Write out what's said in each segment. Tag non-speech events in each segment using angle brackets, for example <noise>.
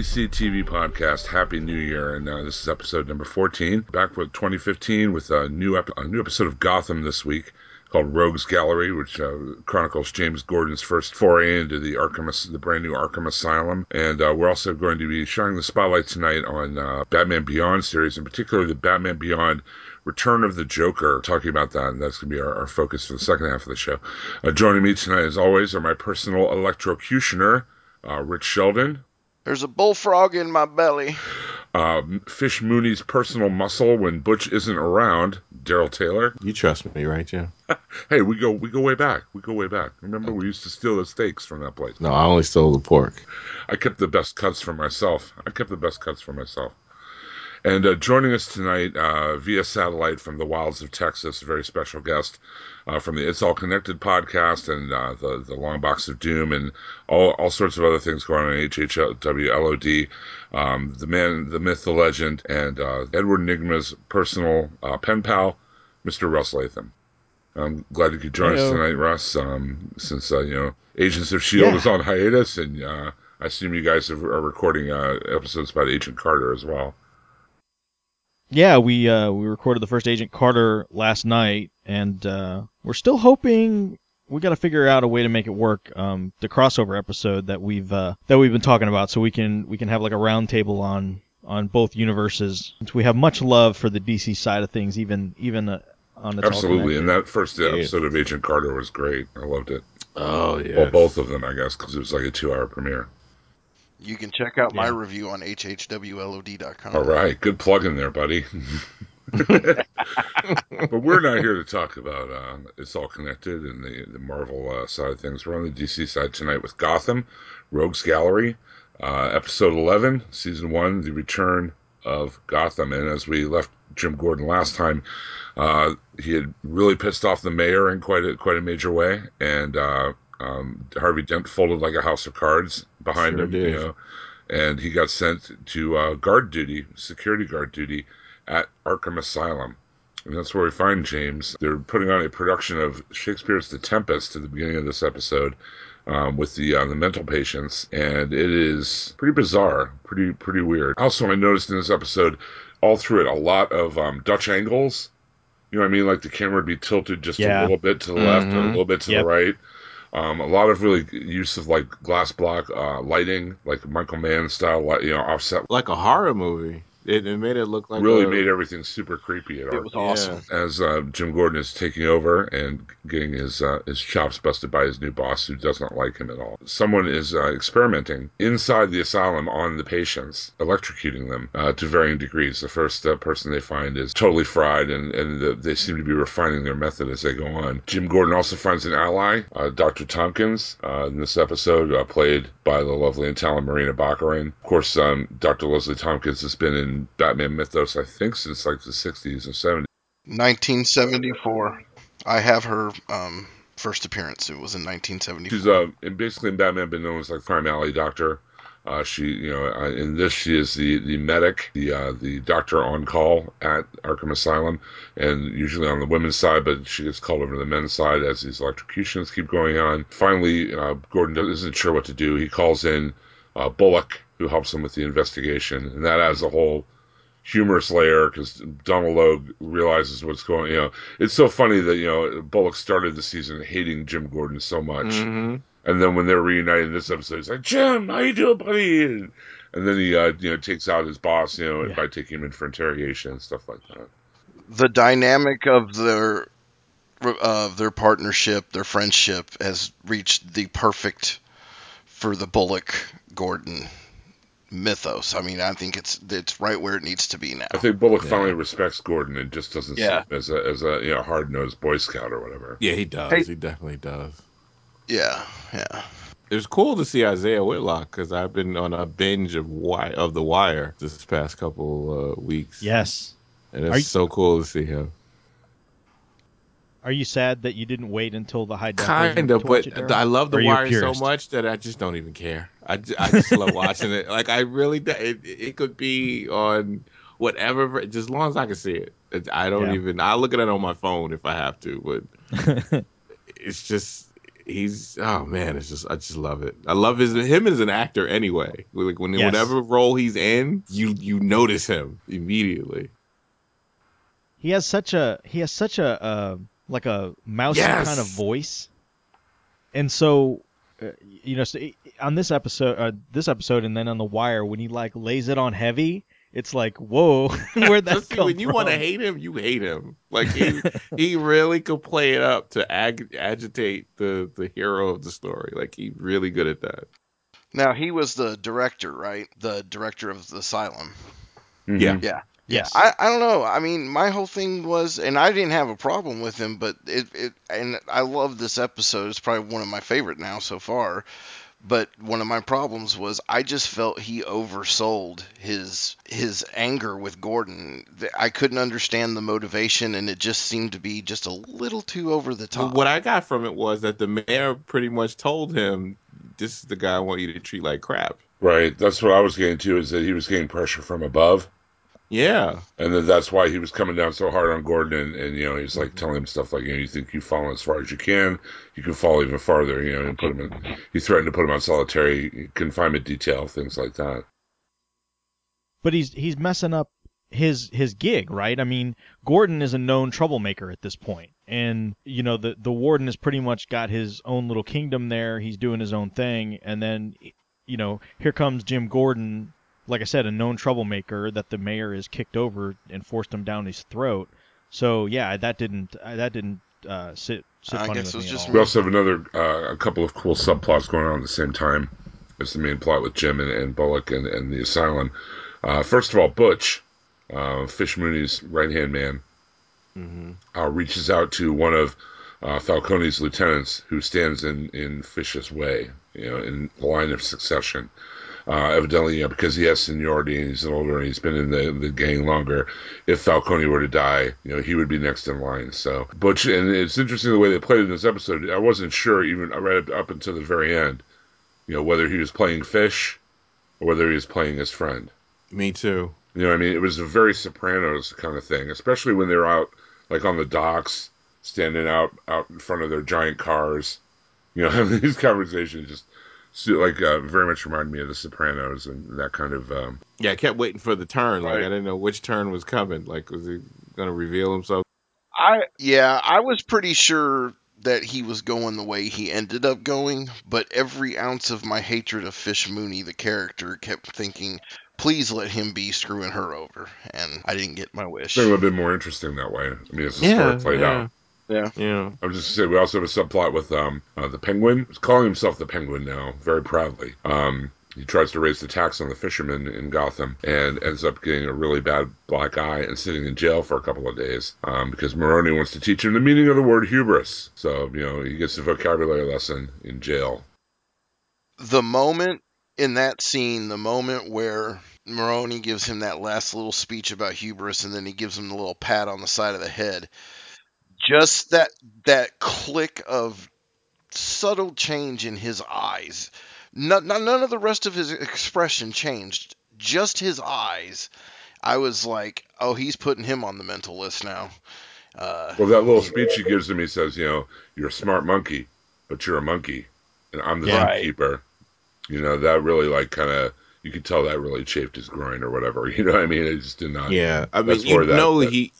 TV podcast. Happy New Year. And uh, this is episode number 14. Back with 2015 with a new, ep- a new episode of Gotham this week called Rogues Gallery, which uh, chronicles James Gordon's first foray into the Arkham, the brand new Arkham Asylum. And uh, we're also going to be shining the spotlight tonight on uh, Batman Beyond series, in particular the Batman Beyond Return of the Joker. Talking about that, and that's going to be our, our focus for the second half of the show. Uh, joining me tonight, as always, are my personal electrocutioner. Uh, Rich Sheldon, There's a bullfrog in my belly. uh, Fish Mooney's personal muscle when Butch isn't around, Daryl Taylor. You trust me, right, Jim? <laughs> Hey, we go we go way back. We go way back. Remember, we used to steal the steaks from that place. No, I only stole the pork. I kept the best cuts for myself. I kept the best cuts for myself. And uh, joining us tonight uh, via satellite from the wilds of Texas, a very special guest uh, from the It's All Connected podcast and uh, the the Long Box of Doom and all all sorts of other things going on in HHWLOD. Um, the man, the myth, the legend, and uh, Edward Nygma's personal uh, pen pal, Mr. Russ Latham. I'm glad you could join us tonight, Russ. Um, since uh, you know Agents of Shield Yeah. is on hiatus, and uh, I assume you guys are recording uh, episodes about Agent Carter as well. Yeah, we uh, we recorded the first Agent Carter last night, and uh, we're still hoping we got to figure out a way to make it work. Um, the crossover episode that we've uh, that we've been talking about, so we can we can have like a roundtable on on both universes. We have much love for the DC side of things, even even uh, on its all Absolutely, and that first episode of Agent Carter was great. I loved it. Oh yeah. Well, both of them, I guess, because it was like a two-hour premiere. You can check out my review on hhwlod.com. All right, good plug in there, buddy. <laughs> but we're not here to talk about uh, it's all connected and the the Marvel uh, side of things. We're on the DC side tonight with Gotham, Rogues Gallery, uh, episode eleven, season one, the return of Gotham. And as we left Jim Gordon last time, uh, he had really pissed off the mayor in quite a quite a major way, and uh, um, Harvey Dent folded like a house of cards behind Sure him. did. You know, and he got sent to uh, guard duty, security guard duty at Arkham Asylum. And that's where we find James. They're putting on a production of Shakespeare's The Tempest at the beginning of this episode um, with the uh, the mental patients, and it is pretty bizarre, pretty pretty weird. Also, I noticed in this episode, all through it, a lot of um, Dutch angles. You know what I mean? Like the camera would be tilted just Yeah. a little bit to the left or a little bit to Yep. the right. Um, a lot of really use of like glass block uh, lighting, like Michael Mann style, you know, offset. like a horror movie. It, it made it look like really a, made everything super creepy. At It was awesome. as uh, Jim Gordon is taking over and getting his uh, his chops busted by his new boss, who does not like him at all. Someone is uh, experimenting inside the asylum on the patients, electrocuting them uh, to varying degrees. The first uh, person they find is totally fried, and and the, they seem to be refining their method as they go on. Jim Gordon also finds an ally, uh, Dr. Tompkins, uh, in this episode, uh, played by the lovely and talented Morena Baccarin. Of course, um, Dr. Leslie Tompkins has been in Batman mythos, I think, since like the 60s and 70s. 1974. I have her um, first appearance. It was in 1974. She's uh, basically in Batman, been known as like Crime Alley Doctor. Uh, she, you know, uh, in this she is the the medic, the uh, the doctor on call at Arkham Asylum, and usually on the women's side, but she gets called over to the men's side as these electrocutions keep going on. Finally, uh, Gordon isn't sure what to do. He calls in uh, Bullock, who helps him with the investigation, and that adds a whole humorous layer because Donal Logue realizes what's going. You know, it's so funny that you know Bullock started the season hating Jim Gordon so much hmm And then when they're reunited in this episode, he's like, Jim, how you doing, buddy? And, and then he, uh, you know, takes out his boss, you know, Yeah. by taking him in for interrogation and stuff like that. the dynamic of their of their partnership, their friendship has reached the perfect for the Bullock Gordon mythos. I mean, I think it's it's right where it needs to be now. I think Bullock Yeah. finally respects Gordon and just doesn't Yeah. see him as a as a you know hard nosed Boy Scout or whatever. Yeah, he does. Hey- He definitely does. Yeah, yeah. It was cool to see Isiah Whitlock because I've been on a binge of Wi- of The Wire this past couple uh, weeks. Yes. and it's you- so cool to see him. Are you sad that you didn't wait until the high def version Kind of, but? I love The are you a Wire so much that I just don't even care. I, I just love watching it. Like I really, it, it could be on whatever, ver- just as long as I can see it. It- I don't Yeah. even. I look at it on my phone if I have to, but <laughs> it's just he's oh man, it's just I just love it. I love his him as an actor anyway. Like when Yes. whatever role he's in, you you notice him immediately. he has such a he has such a uh, like a mousy Yes. kind of voice, and so uh, you know so i- on this episode uh, this episode and then on the wire when he like lays it on heavy, it's like whoa <laughs> <laughs> where'd that Just see, come when you want to hate him, you hate him. Like he <laughs> he really could play it up to ag- agitate the the hero of the story. Like he's really good at that. Now he was the director, right? The director of the Asylum. Yeah. Yeah. Yes, I, I don't know. I mean, my whole thing was, and I didn't have a problem with him, but it, it and I love this episode. It's probably one of my favorite now so far. But one of my problems was I just felt he oversold his his anger with Gordon. I couldn't understand the motivation, and it just seemed to be just a little too over the top. what I got from it was that the mayor pretty much told him, "This is the guy I want you to treat like crap." Right. That's what I was getting to is that he was getting pressure from above. Yeah, And then that's why he was coming down so hard on Gordon, and, and you know he's like telling him stuff like, you know, you think you've fallen as far as you can, you can fall even farther, you know, and put him in. He threatened to put him on solitary confinement detail, things like that. but he's he's messing up his his gig, right? I mean, Gordon is a known troublemaker at this point, and you know the the warden has pretty much got his own little kingdom there. He's doing his own thing, and then you know here comes Jim Gordon, like I said, a known troublemaker that the mayor has kicked over and forced him down his throat. So yeah, that didn't uh, that didn't uh, sit sit I guess with it was just We also have another, uh, a couple of cool subplots going on at the same time as the main plot with Jim and, and Bullock and, and the asylum. Uh, first of all, Butch, uh, Fish Mooney's right hand man, hmm uh, reaches out to one of uh, Falcone's lieutenants who stands in, in Fish's way, you know, in the line of succession. Uh, evidently, you know, because he has seniority and he's older and he's been in the, the gang longer, if Falcone were to die, you know, he would be next in line. So, Butch, and it's interesting the way they played in this episode. I wasn't sure, even right up, up until the very end, you know, whether he was playing Fish or whether he was playing his friend. me too. You know, I mean, it was a very Sopranos kind of thing, especially when they're out, like on the docks, standing out out in front of their giant cars. You know, having <laughs> these conversations just like uh, very much reminded me of the Sopranos and that kind of. Um, Yeah, I kept waiting for the turn. Like Right. I didn't know which turn was coming. Like was he gonna reveal himself? I yeah, I was pretty sure that he was going the way he ended up going, but every ounce of my hatred of Fish Mooney, the character, kept thinking, please let him be screwing her over, and I didn't get my wish. It would have been more interesting that way. I mean, as the story played yeah, out. Yeah. yeah. I was just saying, we also have a subplot with um uh, the Penguin. He's calling himself the Penguin now, very proudly. Um, he tries to raise the tax on the fishermen in Gotham and ends up getting a really bad black eye and sitting in jail for a couple of days um, because Maroni wants to teach him the meaning of the word hubris. So you know he gets a vocabulary lesson in jail. The moment in that scene, the moment where Maroni gives him that last little speech about hubris, and then he gives him the little pat on the side of the head, just that that click of subtle change in his eyes. None, none of the rest of his expression changed. Just his eyes. I was like, oh, he's putting him on the mental list now. Uh, Well, that little speech he gives him, he says, you know, you're a smart monkey, but you're a monkey, and I'm the Yeah. Right. zookeeper. You know, that really like kind of you could tell that really chafed his groin or whatever. <laughs> You know what I mean? It just did not. Yeah, I mean, That's you that- know that- he,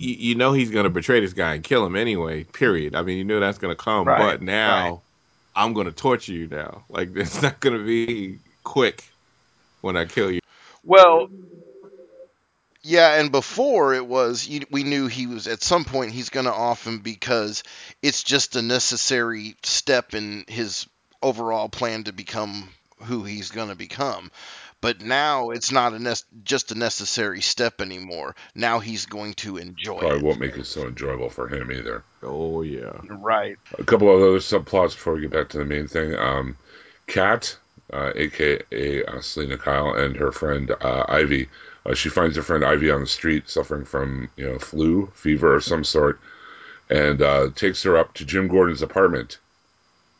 you, you know he's gonna betray this guy and kill him anyway. Period. I mean, you knew that's gonna come, Right, but now, I'm gonna torture you now. <laughs> Like it's not gonna be quick when I kill you. Well, yeah, and before it was you, we knew he was at some point he's going to off him because it's just a necessary step in his overall plan to become who he's going to become. But now it's not a nec- just a necessary step anymore. Now he's going to enjoy Probably it. won't make it so enjoyable for him either. Oh yeah. Right. A couple of other subplots before we get back to the main thing. Um, Kat, uh, aka uh, Selina Kyle, and her friend uh, Ivy. Uh, she finds her friend Ivy on the street suffering from you know flu, fever of some sort, and uh, takes her up to Jim Gordon's apartment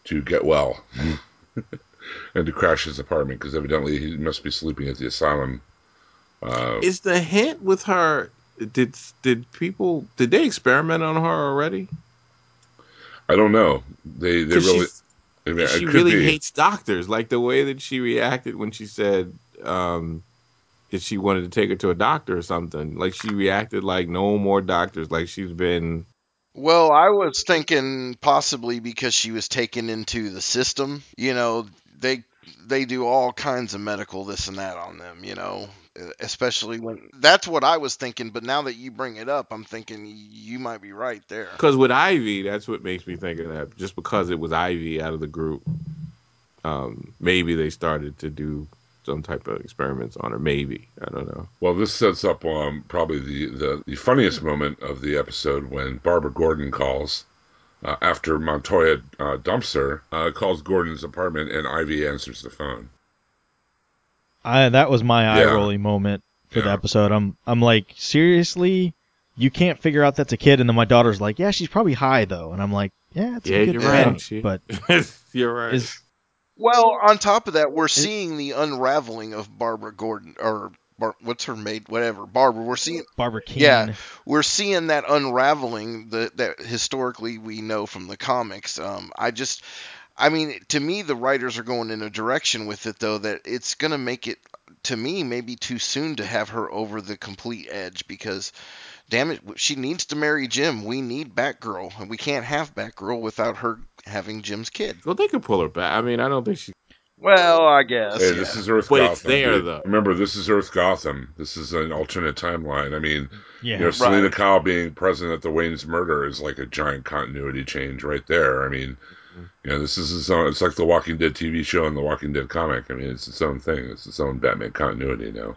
to get well <laughs> and to crash his apartment because evidently he must be sleeping at the asylum. Uh, Is the hint with her? Did did people did they experiment on her already? I don't know. They they 'Cause really. I mean, it she really be. hates doctors. Like the way that she reacted when she said um, that she wanted to take her to a doctor or something. Like she reacted like no more doctors. Like she's been. Well, I was thinking possibly because she was taken into the system. You know, they they do all kinds of medical this and that on them. You know, especially when that's what I was thinking. But now that you bring it up, I'm thinking you might be right there. Because with Ivy, that's what makes me think of that. Just because it was Ivy out of the group, um, maybe they started to do some type of experiments on her. Maybe I don't know. Well, this sets up um, probably the, the, the funniest moment of the episode when Barbara Gordon calls uh, after Montoya uh, dumps her, uh, calls Gordon's apartment, and Ivy answers the phone. I that was my eye Yeah. rolling moment for the episode. I'm I'm like, seriously? You can't figure out that's a kid and then my daughter's like, Yeah, she's probably high though and I'm like, Yeah, it's Yeah, a good you're right. She- <laughs> But <laughs> You're right. is Well, on top of that, we're seeing the unraveling of Barbara Gordon or Bar- what's her maid, whatever, Barbara. We're seeing Barbara Kean Yeah. we're seeing that unraveling that that historically we know from the comics. Um, I just, I mean, to me, the writers are going in a direction with it though that it's gonna make it to me maybe too soon to have her over the complete edge because. Damn it, she needs to marry Jim. We need Batgirl, and we can't have Batgirl without her having Jim's kid. well, they could pull her back. I mean, I don't think she. Well, I guess. Hey, yeah. this is Earth But Gotham. it's there, dude. though. Remember, this is Earth Gotham. This is an alternate timeline. I mean, Yeah. you know, Selina Right. Kyle being present at the Wayne's murder is like a giant continuity change right there. I mean, you know, this is its own, it's like the Walking Dead TV show and the Walking Dead comic. I mean, it's its own thing. It's its own Batman continuity now.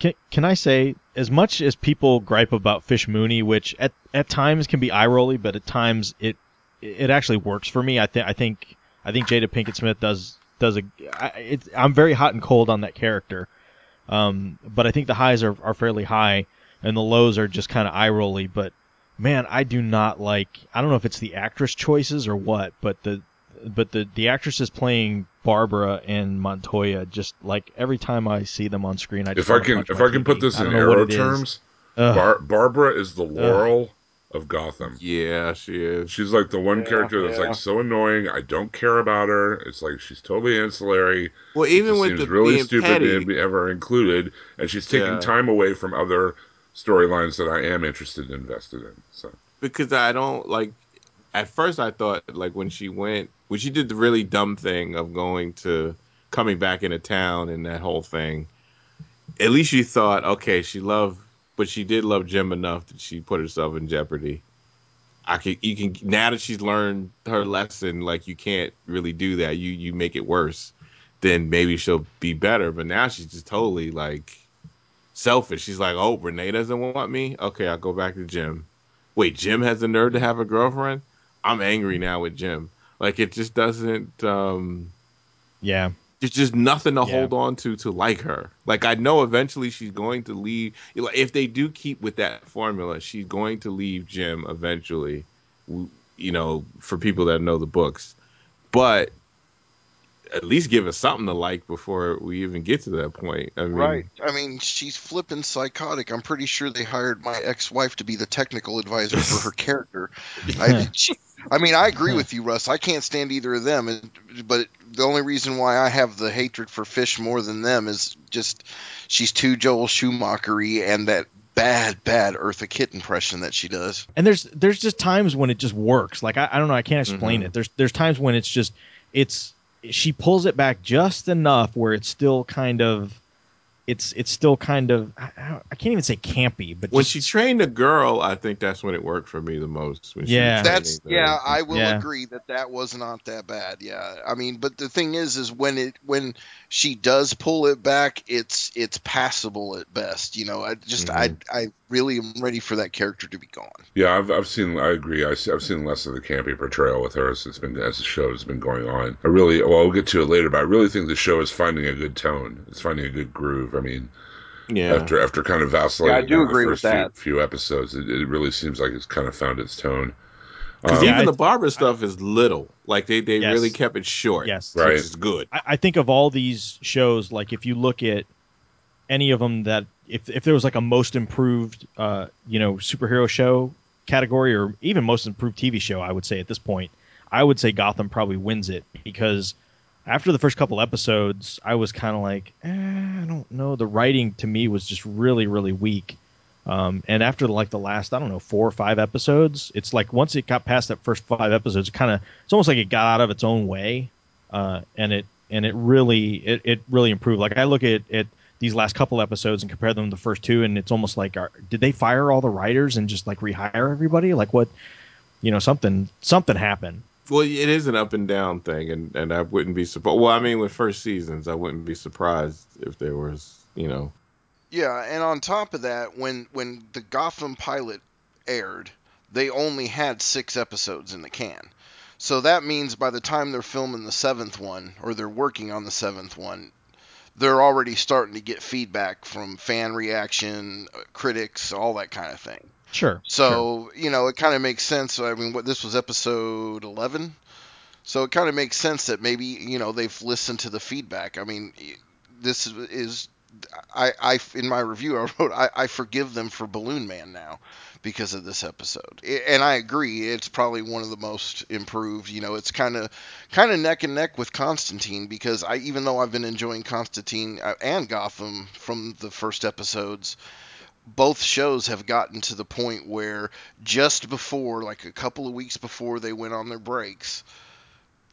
Can, can I say, as much as people gripe about Fish Mooney, which at, at times can be eye rolly, but at times it it actually works for me. I think I think I think Jada Pinkett Smith does does a. I, it's, I'm very hot and cold on that character, um, but I think the highs are, are fairly high and the lows are just kind of eye rolly. But man, I do not like. I don't know if it's the actress choices or what, but the but the the actresses playing Barbara and Montoya just like every time I see them on screen, I just If I can, if I can put this in don't know what arrow terms, Bar- Barbara is the Laurel of Gotham. Yeah, she is. She's like the one Yeah, character that's yeah. like so annoying. I don't care about her. It's like she's totally ancillary. Well, even with seems the really stupid petty, to be ever included, and she's taking Yeah. time away from other storylines that I am interested and invested in. So because I don't like. At first, I thought like when she went, when she did the really dumb thing of going to coming back into town and that whole thing. At least you thought, okay, she loved, but she did love Jim enough that she put herself in jeopardy. I can, you can now that she's learned her lesson, like you can't really do that. You you make it worse, then maybe she'll be better. But now she's just totally like selfish. She's like, oh, Renee doesn't want me. Okay, I'll go back to Jim. Wait, Jim has the nerve to have a girlfriend? I'm angry now with Jim. Like it just doesn't. um Yeah. There's just nothing to Yeah. hold on to to like her. Like I know eventually she's going to leave. If they do keep with that formula, she's going to leave Jim eventually. You know, for people that know the books, but at least give us something to like before we even get to that point. I mean, Right. I mean, she's flipping psychotic. I'm pretty sure they hired my ex-wife to be the technical advisor for her <laughs> character. <laughs> I, she, I mean, I agree with you, Russ. I can't stand either of them, and, but the only reason why I have the hatred for Fish more than them is just she's too Joel Schumachery, and that bad, bad Eartha Kitt impression that she does. and there's there's just times when it just works. Like I, I don't know, I can't explain Mhm. it. There's there's times when it's just it's she pulls it back just enough where it's still kind of it's it's still kind of I, I- I can't even say campy, but When just- she trained a girl, I think that's when it worked for me the most. When she Yeah. That's training yeah, I will Yeah. agree that that was not that bad. Yeah, I mean, but the thing is, is when it when she does pull it back, it's it's passable at best. You know, I just Mhm. I I really am ready for that character to be gone. Yeah, I've, I've seen. I agree. I, have seen less of the campy portrayal with her as it's been as the show has been going on. I really. Well, we'll get to it later, but I really think the show is finding a good tone. It's finding a good groove. I mean, yeah. after after kind of vacillating, Yeah, I do in the agree first with that. Few, few episodes, it, it really seems like it's kind of found its tone. Because Um, even I- the Barbara stuff is little. Like they, they Yes. really kept it short. Yes. Right. Which is good. I, I think of all these shows, like if you look at any of them that if if there was like a most improved uh you know superhero show category or even most improved TV show, I would say at this point, I would say Gotham probably wins it because after the first couple episodes, I was kind of like, eh, I don't know. The writing to me was just really really weak. Um, and after like the last, I don't know, four or five episodes, it's like once it got past that first five episodes, kind of, it's almost like it got out of its own way, uh, and it and it really it, it really improved. Like I look at at these last couple episodes and compare them to the first two, and it's almost like, are, did they fire all the writers and just like rehire everybody? Like what, you know, something something happened. Well, it is an up and down thing, and, and I wouldn't be surprised. Well, I mean, with first seasons, I wouldn't be surprised if there was, you know, Yeah, and on top of that, when when the Gotham pilot aired, they only had six episodes in the can. So that means by the time they're filming the seventh one, or they're working on the seventh one, they're already starting to get feedback from fan reaction, uh, critics, all that kind of thing. Sure. sure. So you know, it kind of makes sense. I mean, what this was episode eleven, so it kind of makes sense that maybe you know they've listened to the feedback. I mean, this is, is I, I in my review I wrote I, I forgive them for Balloon Man now because of this episode, and I agree it's probably one of the most improved. You know, it's kind of kind of neck and neck with Constantine because I even though I've been enjoying Constantine uh, and Gotham from the first episodes both shows have gotten to the point where just before, like a couple of weeks before they went on their breaks,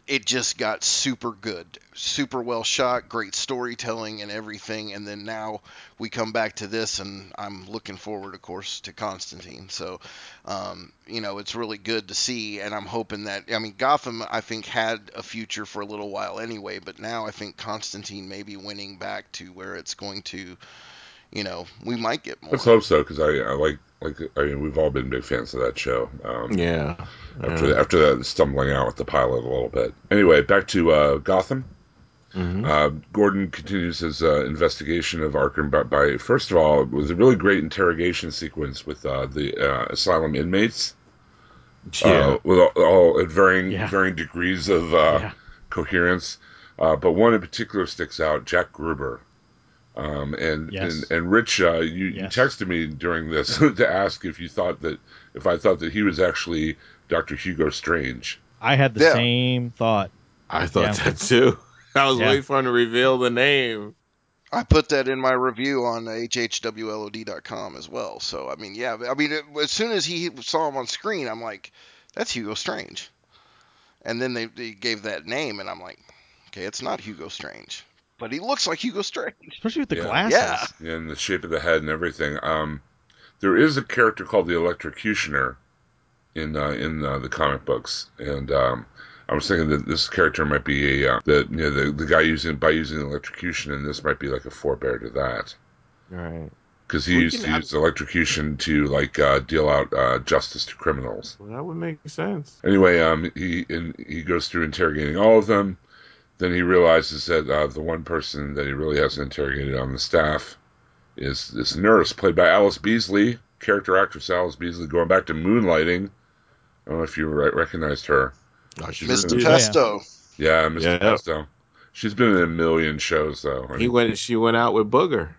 it just got super good, super well shot, great storytelling and everything. And then now we come back to this, and I'm looking forward, of course, to Constantine. So, um, you know, it's really good to see, and I'm hoping that. I mean, Gotham, I think, had a future for a little while anyway, but now I think Constantine may be winning back to where it's going to. You know, we might get more. Let's hope so, because I, I like like I mean we've all been big fans of that show. Um, yeah. After the, after that stumbling out with the pilot a little bit. Anyway, back to uh, Gotham. Mhm. Uh, Gordon continues his uh, investigation of Arkham by, by first of all it was a really great interrogation sequence with uh, the uh, asylum inmates. yeah. uh, with all, all at varying Yeah. varying degrees of uh, Yeah. coherence. Uh, but one in particular sticks out: Jack Gruber. Um, and, Yes. and and Rich, uh, you, you texted me during this <laughs> to ask if you thought that if I thought that he was actually Doctor Hugo Strange. I had the Yeah. same thought. I thought Yeah. that too. <laughs> I was Yeah. waiting for him to reveal the name. I put that in my review on hhwlod.com as well. So I mean, yeah, I mean, it, as soon as he saw him on screen, I'm like, that's Hugo Strange. And then they, they gave that name, and I'm like, okay, it's not Hugo Strange, but he looks like Hugo Strange. Especially with the Yeah. glasses. Yeah. and the shape of the head and everything. Um, there is a character called the Electrocutioner in uh, in uh, the comic books, and um, I was thinking that this character might be a uh, the you know the the guy using by using electrocution, and this might be like a forebear to that Right. because he We used can- to use electrocution to like uh, deal out uh, justice to criminals. Well, that would make sense. Anyway, um, he and he goes through interrogating all of them. Then he realizes that uh, the one person that he really hasn't interrogated on the staff is this nurse played by Allyce Beasley, character actress Allyce Beasley, going back to Moonlighting. I don't know if you re- recognized her. Oh, she's Mr. Yeah. Pesto. Yeah, Mr. Yeah. Pesto. She's been in a million shows though. I He went. She went out with Booger.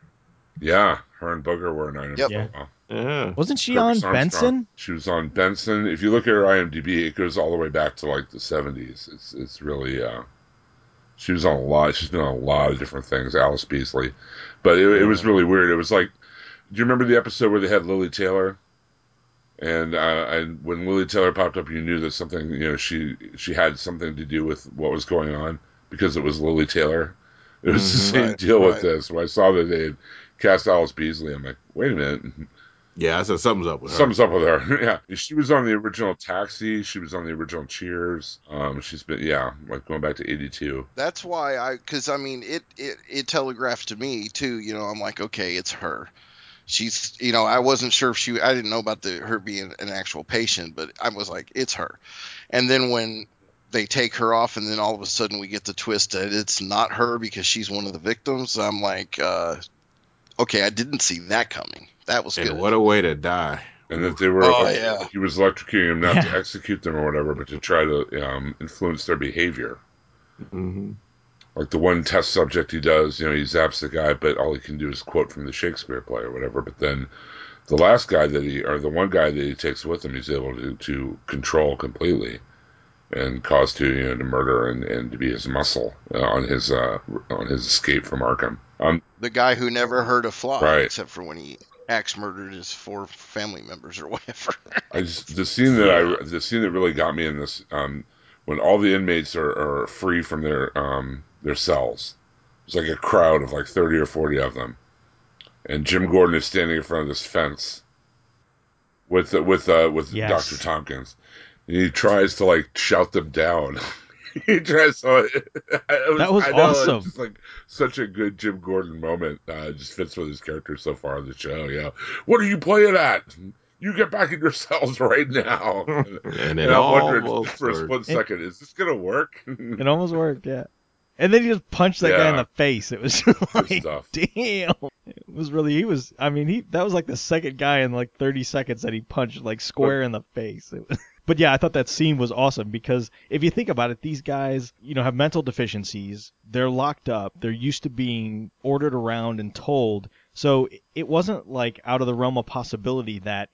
yeah, her and Booger were an item Yep. for a while. Yeah. Wasn't she Curtis on Armstrong. Benson? She was on Benson. If you look at her IMDb, it goes all the way back to like the seventies. It's it's really uh, she was on a lot. She's been on a lot of different things. Allyce Beasley, but it, it was really weird. It was like Do you remember the episode where they had Lili Taylor? And uh, and when Lili Taylor popped up, you knew that something, you know, she she had something to do with what was going on because it was Lili Taylor. It was the Mhm. same Right, deal with this. When I saw that they had cast Allyce Beasley, I'm like, wait a minute, Yeah, I said something's up with her. something's up with her. <laughs> yeah, she was on the original Taxi. She was on the original Cheers. Um, she's been yeah, like going back to '82. That's why I, because I mean, it, it it telegraphed to me too. You know, I'm like, okay, it's her. She's, you know, I wasn't sure if she, I didn't know about the her being an actual patient, but I was like, it's her. And then when they take her off, and then all of a sudden we get the twist that it's not her because she's one of the victims. I'm like, uh, okay, I didn't see that coming. That was and good. what a way to die. And that they were, Oh, yeah. he was electrocuting them not to execute them or whatever, but to try to um, influence their behavior. hmm Like the one test subject he does, you know, he zaps the guy, but all he can do is quote from the Shakespeare play or whatever. But then the last guy that he, or the one guy that he takes with him, he's able to, to control completely and cause to, you know, to murder and, and to be his muscle uh, on his, uh, on his escape from Arkham. Um, the guy who never heard a fly, Right. except for when he axe murdered his four family members or whatever. I just, the scene that I, the scene that really got me in this, um, when all the inmates are, are free from their, um, their cells. It's like a crowd of like 30 or 40 of them. And Jim Gordon is standing in front of this fence with, with, uh, with Yes. Dr. Tompkins. And he tries to like shout them down. <laughs> <laughs> he tries to, <laughs> it That was I know, awesome. It's just like such a good Jim Gordon moment. Uh, it just fits with his character so far on the show. Yeah. What are you playing at? You get back in your <laughs> cells right now. And And it I'm wondering almost for a split second, is this gonna work? It almost worked, yeah. And then he just punched that guy in the face. It was just like, stuff. damn. It was really. He was. I mean, he. That was like the second guy in like 30 seconds that he punched like square in the face. It was, but yeah, I thought that scene was awesome because if you think about it, these guys, you know, have mental deficiencies. They're locked up. They're used to being ordered around and told. So it wasn't like out of the realm of possibility that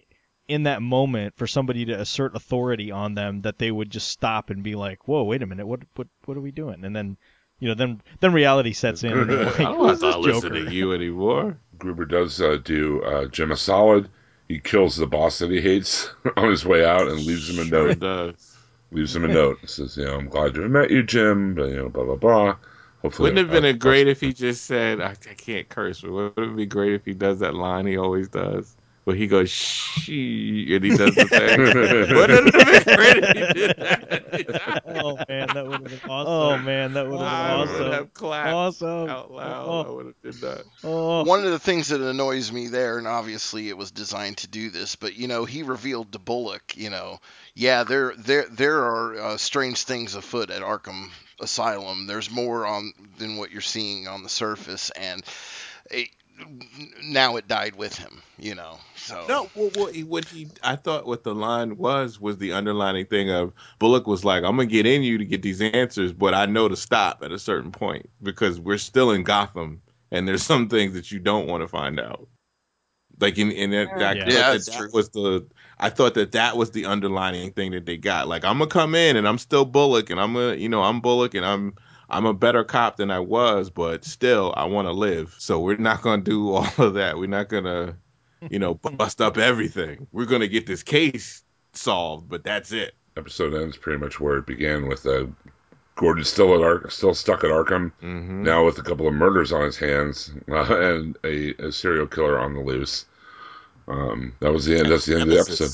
in that moment for somebody to assert authority on them that they would just stop and be like, "Whoa, wait a minute, what what what are we doing?" And then, you know, then then reality sets in. <laughs> Like, I don't "Who want to listen to you <laughs> anymore. Gruber does uh, do uh, Jim a solid. He kills the boss that he hates <laughs> on his way out and leaves him a Sure note. does. Leaves him a note. Says, you know, I'm glad to have met you, Jim. But, you know, blah blah blah. Hopefully, Wouldn't it have been a great if he just said, I, I can't curse, but wouldn't it be great if he does that line he always does? Where he goes, she, and he does the thing. <laughs> Wouldn't it have been great if he did that? oh man, that would have been <laughs> awesome. Oh man, that would have I been would awesome. have clapped Awesome. out loud. I Oh, would have did that. oh. One of the things that annoys me there, and obviously it was designed to do this, but you know, he revealed to Bullock, you know, yeah, there there there are uh, strange things afoot at Arkham Asylum. There's more on than what you're seeing on the surface, and it, now it died with him, you know. So No, well, what he, what he, I thought what the line was was the underlining thing of Bullock was like, I'm gonna get in you to get these answers, but I know to stop at a certain point because we're still in Gotham, and there's some things that you don't want to find out. Like in, in that, Yeah. thought Yeah, that, that's that true. was the, I thought that that was the underlining thing that they got. Like I'm gonna come in and I'm still Bullock, and I'm a, you know, I'm Bullock, and I'm I'm a better cop than I was, but still I want to live. So we're not gonna do <laughs> all of that. We're not gonna you know, bust up everything. We're gonna get this case solved, but that's it. episode ends pretty much where it began with uh, Gordon still at Ar- still stuck at Arkham. Mm-hmm. Now with a couple of murders on his hands uh, <laughs> and a, a serial killer on the loose. Um, that was the end. That's the end of the episode.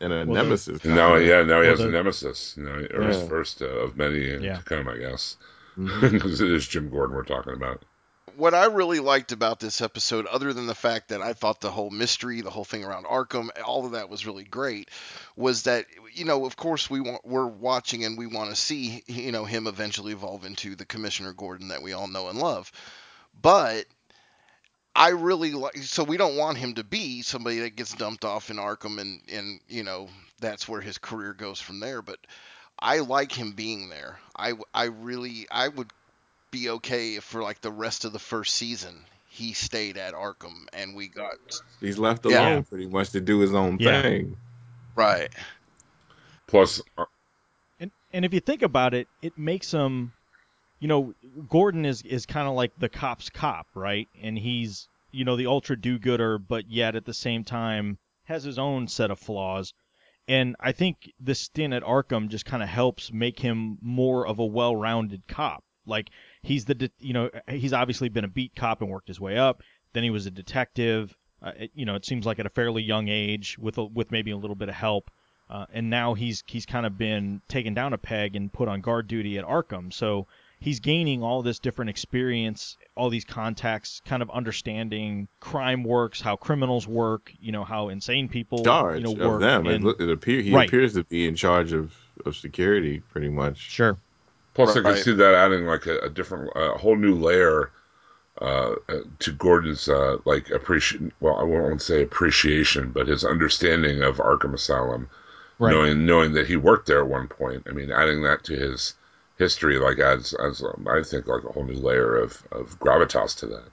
And a Well, nemesis. And now, yeah, now he Well, has the- a nemesis. You know, or his first uh, of many Yeah. to come, I guess, <laughs> Mhm. because it is Jim Gordon we're talking about. What I really liked about this episode, other than the fact that I thought the whole mystery, the whole thing around Arkham, all of that was really great, was that you know, of course, we want we're watching and we want to see you know him eventually evolve into the Commissioner Gordon that we all know and love, but. I really like so we don't want him to be somebody that gets dumped off in Arkham and and you know that's where his career goes from there but I like him being there. I I really I would be okay for like the rest of the first season he stayed at Arkham and we got He's left alone Yeah. alone pretty much to do his own Yeah. thing. right. Uh, And and if you think about it, it makes him, you know, Gordon is is kind of like the cop's cop, right? And he's you know, the ultra do-gooder, but yet at the same time has his own set of flaws. And I think this stint at Arkham just kind of helps make him more of a well-rounded cop. Like he's the, de- you know, he's obviously been a beat cop and worked his way up. Then he was a detective. Uh, it, you know, it seems like at a fairly young age, with a, with maybe a little bit of help. Uh, and now he's he's kind of been taken down a peg and put on guard duty at Arkham. So he's gaining all this different experience, all these contacts, kind of understanding crime works, how criminals work, you know, how insane people Charge you know of work. them. It, and- look- it appear he Right. appears to be in charge of, of security, pretty much. sure. Plus, I Right. can see that adding like a, a different, a whole new layer uh, uh, to Gordon's uh, like appreciation. Well, I won't say appreciation, but his understanding of Arkham Asylum, Right. knowing knowing that he worked there at one point. I mean, adding that to his history like adds, adds um, I think like a whole new layer of of gravitas to that.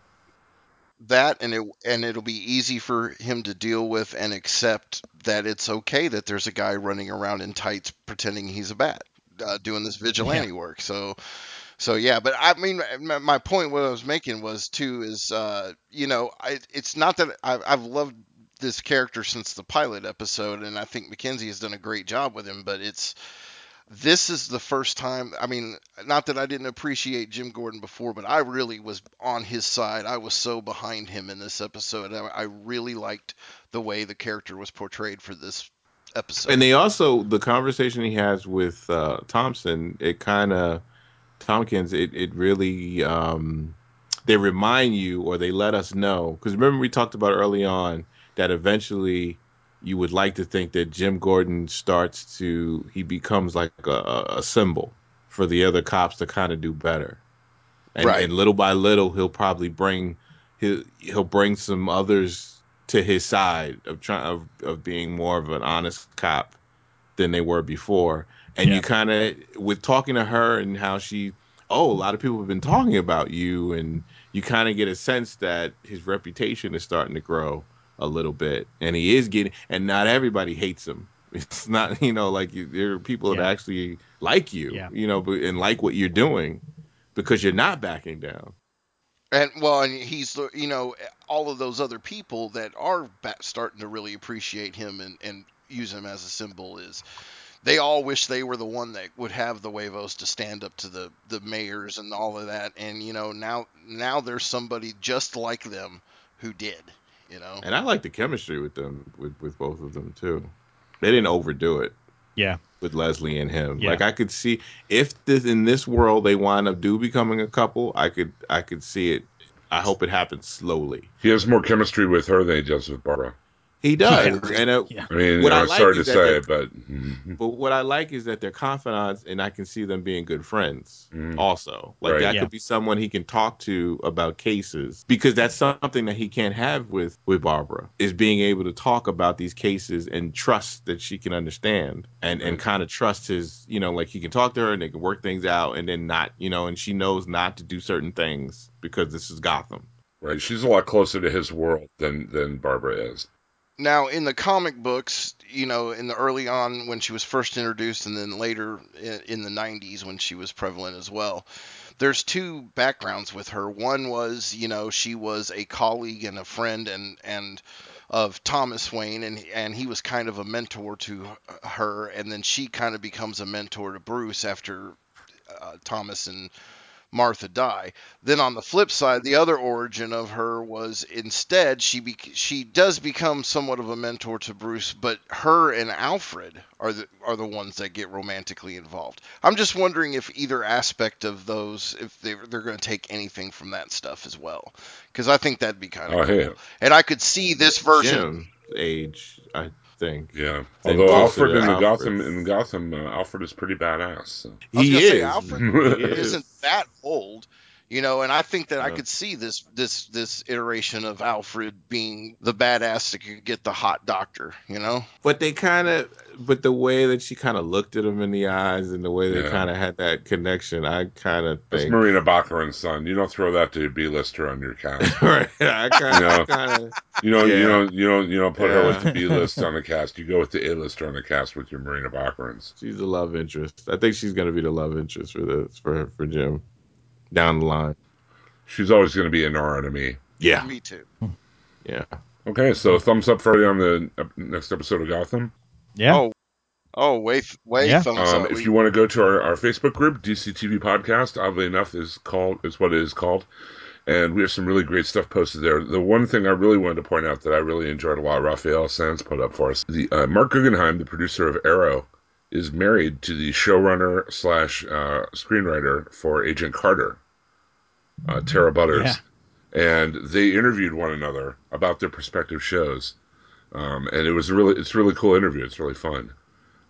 that and it and it'll be easy for him to deal with and accept that it's okay that there's a guy running around in tights pretending he's a bat uh, doing this vigilante work. So so yeah but i mean my, my point what i was making was too is uh you know I, it's not that I've, I've loved this character since the pilot episode and i think McKenzie has done a great job with him but it's this is the first time i mean not that i didn't appreciate jim gordon before but i really was on his side. I was so behind him in this episode. I, I really liked the way the character was portrayed for this episode And they also the conversation he has with uh, Thompson, it kind of Tompkins, it it really um, they remind you or they let us know because remember we talked about early on that eventually you would like to think that Jim Gordon starts to he becomes like a, a symbol for the other cops to kind of do better, and, Right. and little by little he'll probably bring he'll he'll bring some others to his side of trying of, of being more of an honest cop than they were before. And Yeah. you kind of with talking to her and how she, oh, a lot of people have been talking about you, and you kind of get a sense that his reputation is starting to grow a little bit, and he is getting, and not everybody hates him. <laughs> It's not, you know, like you, there are people Yeah. that actually like you, Yeah. you know, and like what you're doing because you're not backing down. And well, and he's you know all of those other people that are starting to really appreciate him and and use him as a symbol is they all wish they were the one that would have the huevos to stand up to the the mayors and all of that. And you know now now there's somebody just like them who did. You know. And I like the chemistry with them, with, with both of them too. They didn't overdo it. Yeah. with Leslie and him. Yeah. Like I could see if this in this world they wind up do becoming a couple, I could I could see it. I hope it happens slowly. He has more chemistry with her than he does with Barbara. He does, Yeah. and uh, Yeah. I mean, What you know, I I'm like sorry to say, it, but mm, but what I like is that they're confidants, and I can see them being good friends. Mm. Also, like Right. that Yeah. could be someone he can talk to about cases because that's something that he can't have with with Barbara is being able to talk about these cases and trust that she can understand and and kind of trust his you know like he can talk to her and they can work things out and then not you know and she knows not to do certain things because this is Gotham. right, she's a lot closer to his world than than Barbara is. Now, in the comic books, you know, in the early on when she was first introduced, and then later in, the 90s when she was prevalent as well, there's two backgrounds with her. One was, you know, she was a colleague and a friend and and of Thomas Wayne, and and he was kind of a mentor to her, and then she kind of becomes a mentor to Bruce after uh, Thomas and Martha die. Then on the flip side, the other origin of her was instead she be, she does become somewhat of a mentor to Bruce, but her and Alfred are the are the ones that get romantically involved. I'm just wondering if either aspect of those, if they they're going to take anything from that stuff as well, because I think that'd be kind of Oh, cool. yeah. And I could see this version. Jim age, I think. Yeah. Then Although Alfred in the Alfred. Gotham in Gotham, uh, Alfred is pretty badass. So. He gonna say, is. Alfred <laughs> He is. isn't that old, you know, and I think that I could see this this this iteration of Alfred being the badass that could get the hot doctor, you know. But they kind of, but the way that she kind of looked at him in the eyes and the way they Yeah. kind of had that connection, I kind of That's think. Morena Baccarin's son. You don't throw that to a B-lister on your cast. <laughs> right. I kind No. of, kind of. You know, you Yeah. don't, you don't, you don't put her with the B-list on the <laughs> cast. You go with the A-lister on the cast with your Morena Baccarins. She's the love interest. I think she's gonna be the love interest for this for for Jim down the line. She's always going to be an to me. Yeah, Me too. yeah. Okay, so thumbs up for you on the next episode of Gotham. Yeah. Oh, oh, way, th- way Yeah. thumbs Um, up. if We- you want to go to our, our Facebook group, DCTV Podcast, oddly enough, is called is what it is called, and we have some really great stuff posted there. The one thing I really wanted to point out that I really enjoyed a lot, Raphael Sands put up for us. The uh, Mark Guggenheim, the producer of Arrow, is married to the showrunner slash uh, screenwriter for Agent Carter, uh, Tara Butters, and they interviewed one another about their prospective shows. Um, and it was a really, it's a really cool interview. It's really fun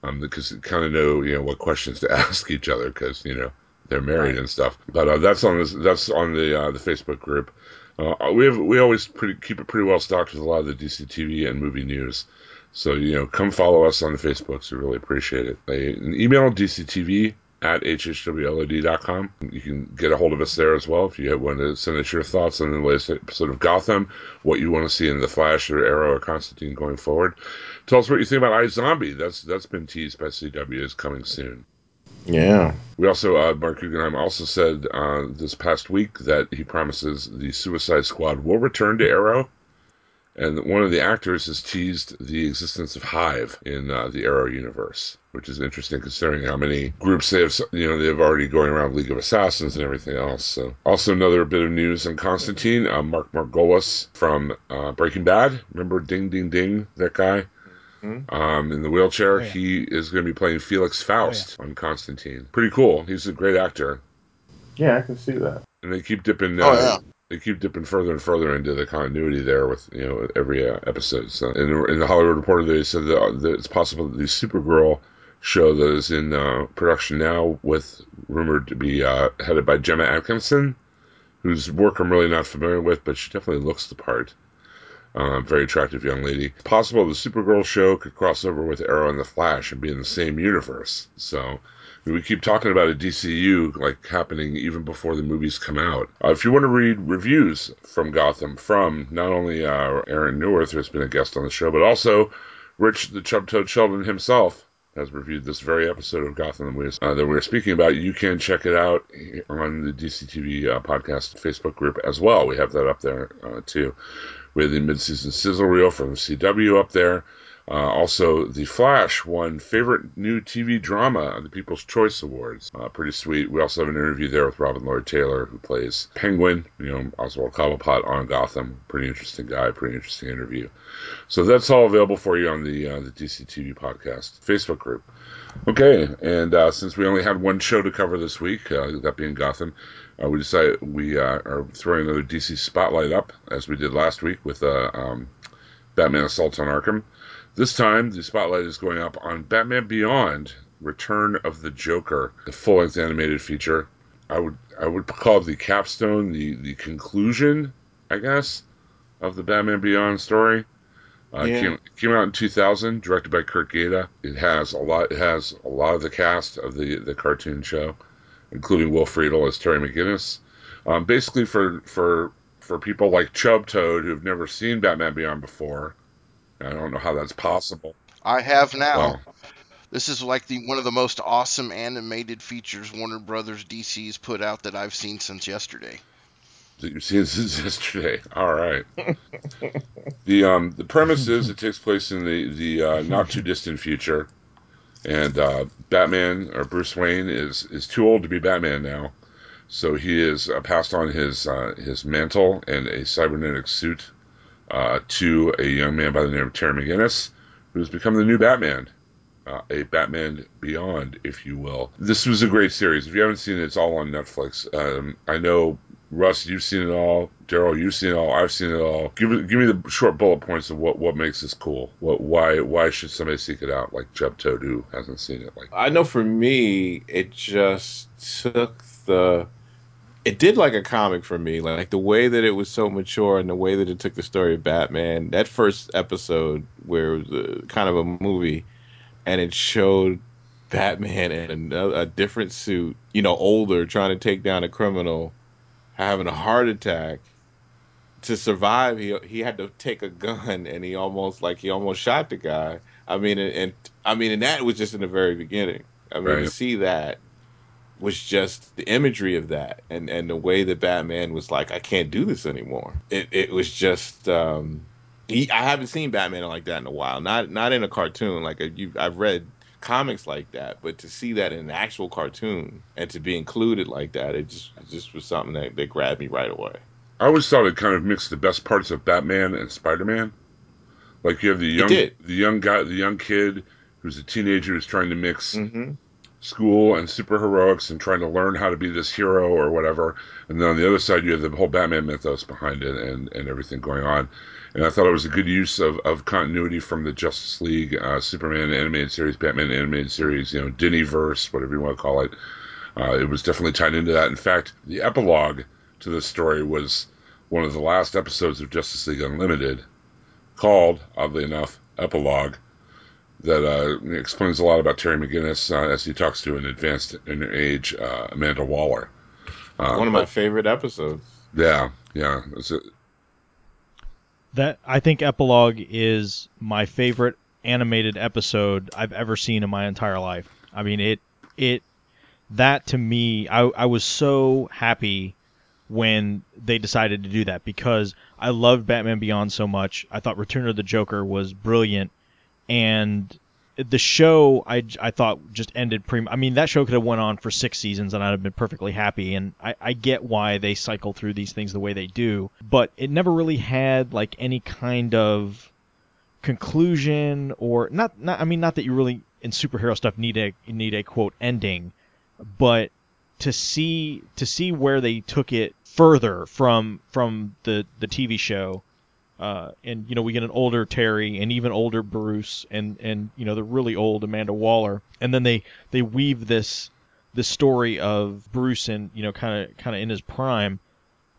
um, because you kind of know you know what questions to <laughs> ask each other because you know they're married and stuff. But uh, that's on this, that's on the uh, the Facebook group. Uh, we have we always pretty keep it pretty well stocked with a lot of the DC TV and movie news. So you know, come follow us on the Facebooks. We really appreciate it. They, email DCTV at hhwlod.com. You can get a hold of us there as well if you want to send us your thoughts on the latest episode of Gotham, what you want to see in the Flash or Arrow or Constantine going forward. Tell us what you think about iZombie. That's that's been teased by CW is coming soon. Yeah. We also, uh, Marc Guggenheim also said uh, this past week that he promises the Suicide Squad will return to Arrow, and one of the actors has teased the existence of Hive in uh, the Arrow universe, which is interesting considering how many groups they have. You know, they have already going around League of Assassins and everything else. So, also another bit of news on Constantine. Uh, Mark Margolis from uh, Breaking Bad. Remember Ding Ding Ding, that guy um, in the wheelchair. Oh, yeah. He is going to be playing Felix Faust on Constantine. Pretty cool. He's a great actor, Yeah, I can see that. and they keep dipping. Uh, Oh, yeah. They keep dipping further and further into the continuity there with you know every uh, episode. So in, in the Hollywood Reporter, they said that, that it's possible that the Supergirl show that is in uh, production now, with rumored to be uh, headed by Gemma Atkinson, whose work I'm really not familiar with, but she definitely looks the part. Uh, very attractive young lady. Possible the Supergirl show could cross over with Arrow and the Flash and be in the same universe. So we keep talking about a DCU like happening even before the movies come out. Uh, if you want to read reviews from Gotham from not only uh, Aaron Neworth, who's been a guest on the show, but also Rich the Chub Toad Sheldon himself has reviewed this very episode of Gotham that, we, uh, that we're speaking about. You can check it out on the DCTV uh, podcast Facebook group as well. We have that up there uh, too. We have the mid-season sizzle reel from the CW up there. Uh, also, The Flash won favorite new TV drama at the People's Choice Awards. Uh, pretty sweet. We also have an interview there with Robin Lord Taylor, who plays Penguin. You know, Oswald Cobblepot on Gotham. Pretty interesting guy. Pretty interesting interview. So that's all available for you on the uh, the DC TV podcast Facebook group. Okay, and uh, since we only had one show to cover this week, uh, that being Gotham, uh, we decided we uh, are throwing another DC spotlight up as we did last week with uh, um, Batman Assault on Arkham. This time, the spotlight is going up on Batman Beyond: Return of the Joker, the full-length animated feature. I would I would call it the capstone, the the conclusion, I guess, of the Batman Beyond story. Uh, Yeah. came, came out in 2000, directed by Curt Geda. It has a lot. It has a lot of the cast of the the cartoon show, including Will Friedle as Terry McGinnis. Um, basically, for for for people like Chub Toad who've never seen Batman Beyond before, I don't know how that's possible. I have now. Well, This is like the one of the most awesome animated features Warner Brothers DC's put out that I've seen since yesterday. that you've seen <laughs> since yesterday. All right. the um the premise is it takes place in the the uh, not too distant future, and uh, Batman or Bruce Wayne is is too old to be Batman now, so he is uh, passed on his uh, his mantle and a cybernetic suit uh, to a young man by the name of Terry McGinnis, who's become the new Batman. Uh, a Batman Beyond, if you will. This was a great series. If you haven't seen it, it's all on Netflix. Um, I know Russ, you've seen it all. Daryl, you've seen it all. I've seen it all. Give give me the short bullet points of what, what makes this cool. What why why should somebody seek it out? Like Chub Toad who hasn't seen it. Like I know for me, it just took the. It did like a comic for me, like the way that it was so mature and the way that it took the story of Batman. That first episode where it was a, kind of a movie, and it showed Batman in a, a different suit, you know, older, trying to take down a criminal, having a heart attack. To survive, he he had to take a gun, and he almost like he almost shot the guy. I mean, and, and I mean, and that was just in the very beginning. I mean, to see that was just the imagery of that and and the way that Batman was like I can't do this anymore. It it was just um he, I haven't seen Batman like that in a while. Not not in a cartoon like a, you, I've read comics like that, but to see that in an actual cartoon and to be included like that, it just it just was something that, that grabbed me right away. I always thought it kind of mixed the best parts of Batman and Spider Man. Like you have the young the young guy the young kid who's a teenager who's trying to mix Mm-hmm. School and superheroics and trying to learn how to be this hero or whatever. And then on the other side, you have the whole Batman mythos behind it and, and everything going on. And I thought it was a good use of, of continuity from the Justice League, uh, Superman animated series, Batman animated series, you know, Diniverse, whatever you want to call it. Uh, it was definitely tied into that. In fact, the epilogue to this story was one of the last episodes of Justice League Unlimited, called, oddly enough, Epilogue, that uh, explains a lot about Terry McGinnis uh, as he talks to an advanced in age uh, Amanda Waller. Uh, One of my favorite episodes. yeah, yeah. It's a, That I think epilogue is my favorite animated episode I've ever seen in my entire life. I mean it it that to me I I was so happy when they decided to do that because I loved Batman Beyond so much. I thought Return of the Joker was brilliant and the show I, I thought just ended pre I mean that show could have went on for six seasons and I'd have been perfectly happy. And I, I get why they cycle through these things the way they do but it never really had like any kind of conclusion or not not I mean not that you really in superhero stuff need a need a quote ending but to see to see where they took it further from from the the TV show uh, and you know we get an older Terry and even older Bruce and and you know the really old Amanda Waller. And then they they weave this this story of Bruce and you know kind of kind of in his prime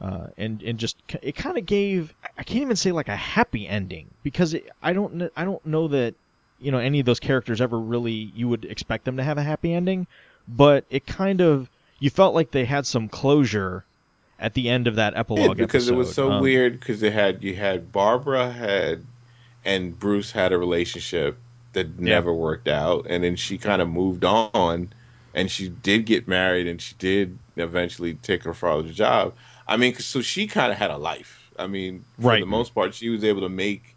uh, and and just it kind of gave I can't even say like a happy ending because it, I don't I don't know that you know any of those characters ever really you would expect them to have a happy ending but it kind of you felt like they had some closure at the end of that epilogue Yeah, epilogue because it was so Um, weird because it had you had Barbara had and Bruce had a relationship that never worked out and then she kind of moved on and she did get married and she did eventually take her father's job. I mean, so she kind of had a life. I mean for Right. the most part she was able to make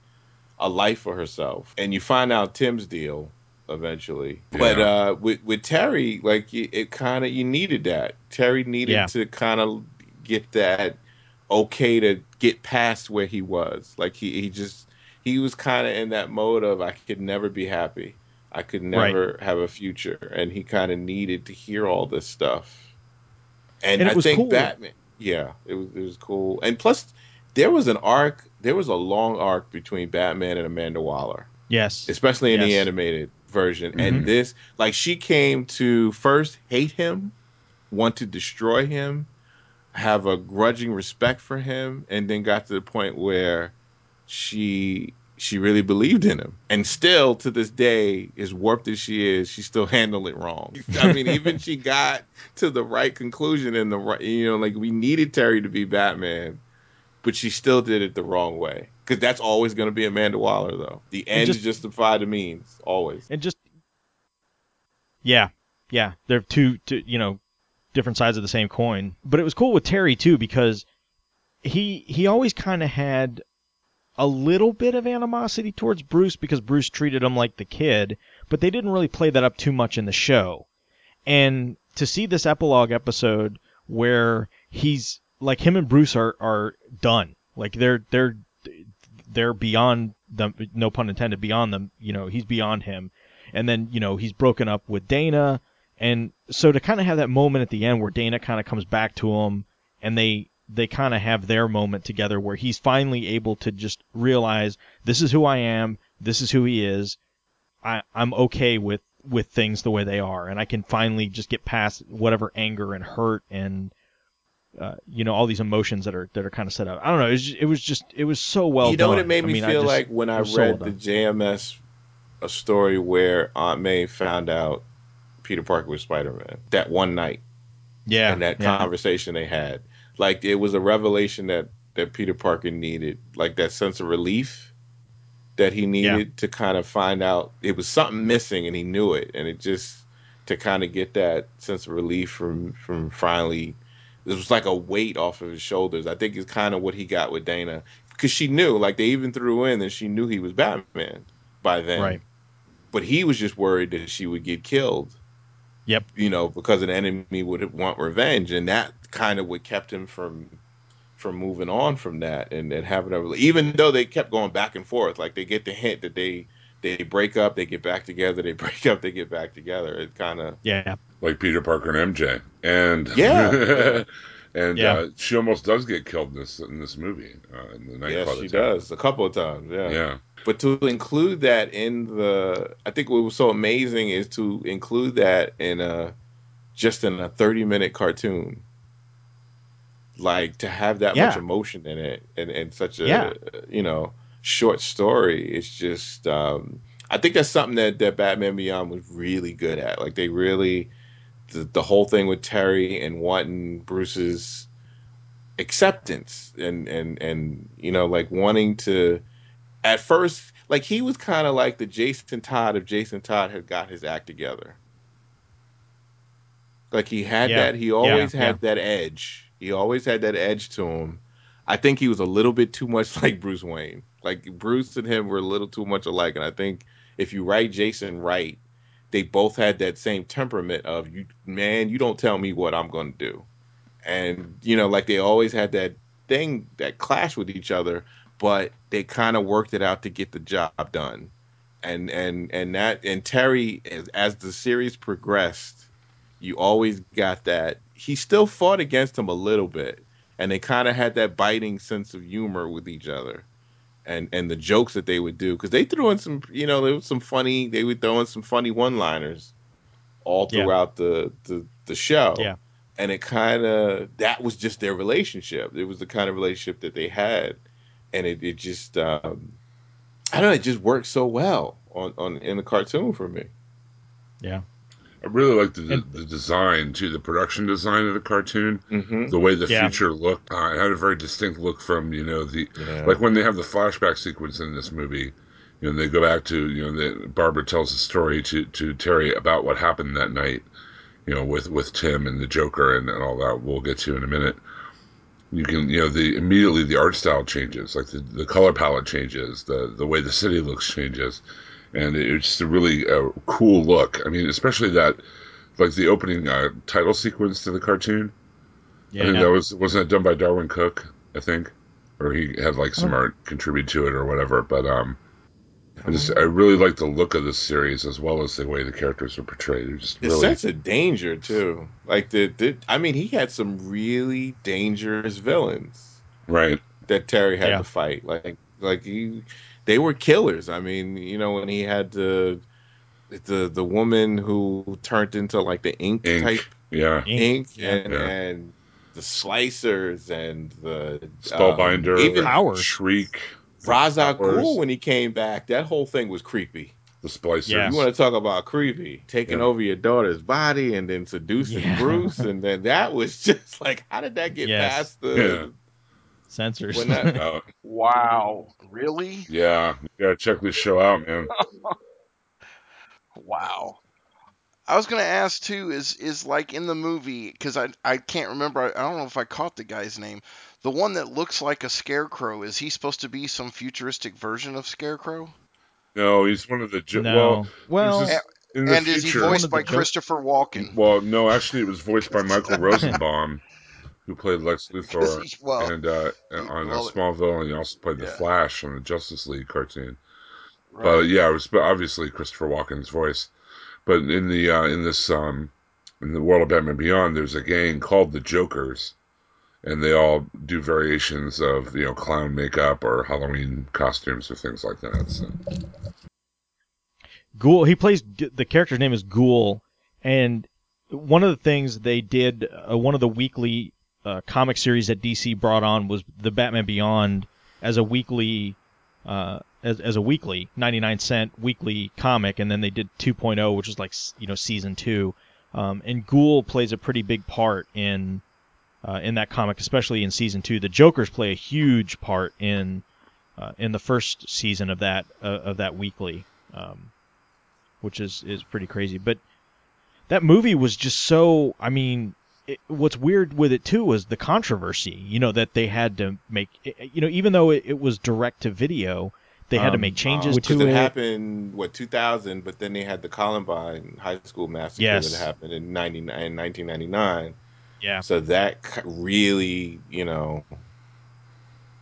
a life for herself. And you find out Tim's deal eventually. But uh with with Terry like it, it kind of you needed that. Terry needed Yeah. to kind of get that okay to get past where he was. Like he, he just he was kind of in that mode of I could never be happy. I could never have a future, and he kind of needed to hear all this stuff. And, And I think cool. Batman, yeah, it was it was cool. And plus, there was an arc. There was a long arc between Batman and Amanda Waller yes especially in the animated version. Mhm. And this, like, she came to first hate him, want to destroy him, have a grudging respect for him, and then got to the point where she she really believed in him. And still to this day, as warped as she is, she still handled it wrong. I mean, <laughs> even she got to the right conclusion and the right, you know, like we needed Terry to be Batman, but she still did it the wrong way. Because that's always going to be Amanda Waller, though. The ends just- justify the means, always. and just yeah yeah they're two, two you know different sides of the same coin. But it was cool with terry too because he he always kind of had a little bit of animosity towards bruce because bruce treated him like the kid but they didn't really play that up too much in the show. And to see this epilogue episode where he's like him and bruce are are done. Like they're they're they're beyond them no pun intended beyond them you know he's beyond him. And then you know he's broken up with Dana, and so to kind of have that moment at the end where Dana kind of comes back to him, and they they kind of have their moment together where he's finally able to just realize this is who I am, this is who he is, I I'm okay with with things the way they are, and I can finally just get past whatever anger and hurt and. Uh, you know all these emotions that are that are kind of set up. I don't know. It was just, it was just it was so well you know done. what it made I me mean, I feel just- like when I was so well read the. JMS a story where Aunt May found out Peter Parker was Spider Man that one night yeah and that yeah. conversation they had. Like it was a revelation that that Peter Parker needed, like that sense of relief that he needed to kind of find out it was something missing and he knew it and it just to kind of get that sense of relief from from finally. It was like a weight off of his shoulders. I think it's kind of what he got with Dana because she knew, like they even threw in that she knew he was Batman by then. Right. But he was just worried that she would get killed. Yep. You know, because an enemy would want revenge, and that kind of what kept him from from moving on from that and, and having a even though they kept going back and forth like they get the hint that they they break up they get back together they <laughs> break up they get back together it kind of Yeah. like Peter Parker and MJ, and Yeah. <laughs> and Yeah. Uh, she almost does get killed in this in this movie uh, in the yes nightclub. she attack. does a couple of times yeah. Yeah, but to include that in the i think what was so amazing is to include that in a just in a 30 minute cartoon like to have that much emotion in it and, and such a Yeah. you know short story it's just um i think that's something that that batman beyond was really good at like they really the, the whole thing with terry and wanting bruce's acceptance and and and you know like wanting to at first like he was kind of like the jason todd if jason todd had got his act together like he had Yeah. that he always Yeah. had that edge he always had that edge to him i think he was a little bit too much <laughs> like bruce wayne like bruce and him were a little too much alike and i think if you write jason right they both had that same temperament of you man you don't tell me what i'm going to do. And you know like they always had that thing that clashed with each other but they kind of worked it out to get the job done. And and and that and terry as, as the series progressed you always got that. He still fought against him a little bit and they kind of had that biting sense of humor with each other and and the jokes that they would do because they threw in some you know there was some funny they would throw in some funny one liners all Yeah. throughout the, the the show Yeah. and it kind of that was just their relationship it was the kind of relationship that they had and it, it just um i don't know it just worked so well on on in the cartoon for me Yeah. I really like the And- the design too, the production design of the cartoon, mm-hmm. the way the Yeah. future looked. Uh, it had a very distinct look from you know the yeah like when they have the flashback sequence in this movie. You know, they go back to you know the Barbara tells the story to to Terry about what happened that night. You know, with with Tim and the Joker and, and all that. We'll get to in a minute. You can you know the immediately the art style changes, like the, the color palette changes, the the way the city looks changes, and it's just a really uh, cool look. I mean, especially that like the opening uh, title sequence to the cartoon. I think Yeah. that was wasn't it done by Darwyn Cooke, I think, or he had like some Oh. art contribute to it or whatever. But um, I just I really like the look of this series as well as the way the characters are portrayed. They're just the really sense of danger too like the, the i mean he had some really dangerous villains right. that terry had Yeah. to fight like like he they were killers i mean you know when he had the the the woman who turned into like the ink, Ink. type Yeah, Ink, ink yeah. and Yeah. and the splicers and the Spellbinder, um, even Powers. Shriek, Ra's al Ghul when he came back that whole thing was creepy the splicer. Yeah. you want to talk about creepy taking Yeah. over your daughter's body and then seducing Yeah. Bruce and then that was <laughs> just like how did that get Yes. past the Yeah. Censors. When that- Uh, <laughs> Wow. Really? yeah, you gotta check this show out, man. <laughs> Wow. I was gonna ask too. Is is like in the movie because I I can't remember. I, I don't know if I caught the guy's name. The one that looks like a scarecrow. Is he supposed to be some futuristic version of Scarecrow? No, he's one of the jo- no. well. Well, this- in the and is he voiced by jo- Christopher Walken? Well, no, actually, it was voiced by Michael <laughs> Rosenbaum, who played Lex <laughs> Luthor, he- well, and uh, he- on uh, well, Smallville, and he also played the. Flash on the Justice League cartoon. right. But yeah, it was obviously Christopher Walken's voice. But in the uh, in this um, in the world of Batman Beyond, there's a gang called the Jokers, and they all do variations of you know clown makeup or Halloween costumes or things like that. So Ghoul. He plays the character's name is Ghoul, and one of the things they did, uh, one of the weekly uh, comic series that DC brought on was the Batman Beyond as a weekly, uh, as, as a weekly 99 cent weekly comic, and then they did 2.0, which is like you know season two, um, and Ghoul plays a pretty big part in. Uh, in that comic, especially in season two, the Jokers play a huge part in uh, in the first season of that uh, of that weekly. Um, which is is pretty crazy. But that movie was just so. I mean, it, what's weird with it too was the controversy. You know that they had to make. You know, even though it, it was direct to video, they had to Um, make changes uh, to 'cause it it. happened what 2000, but then they had the Columbine high school massacre Yes. that happened in 99 in 1999. Yeah. So that really, you know,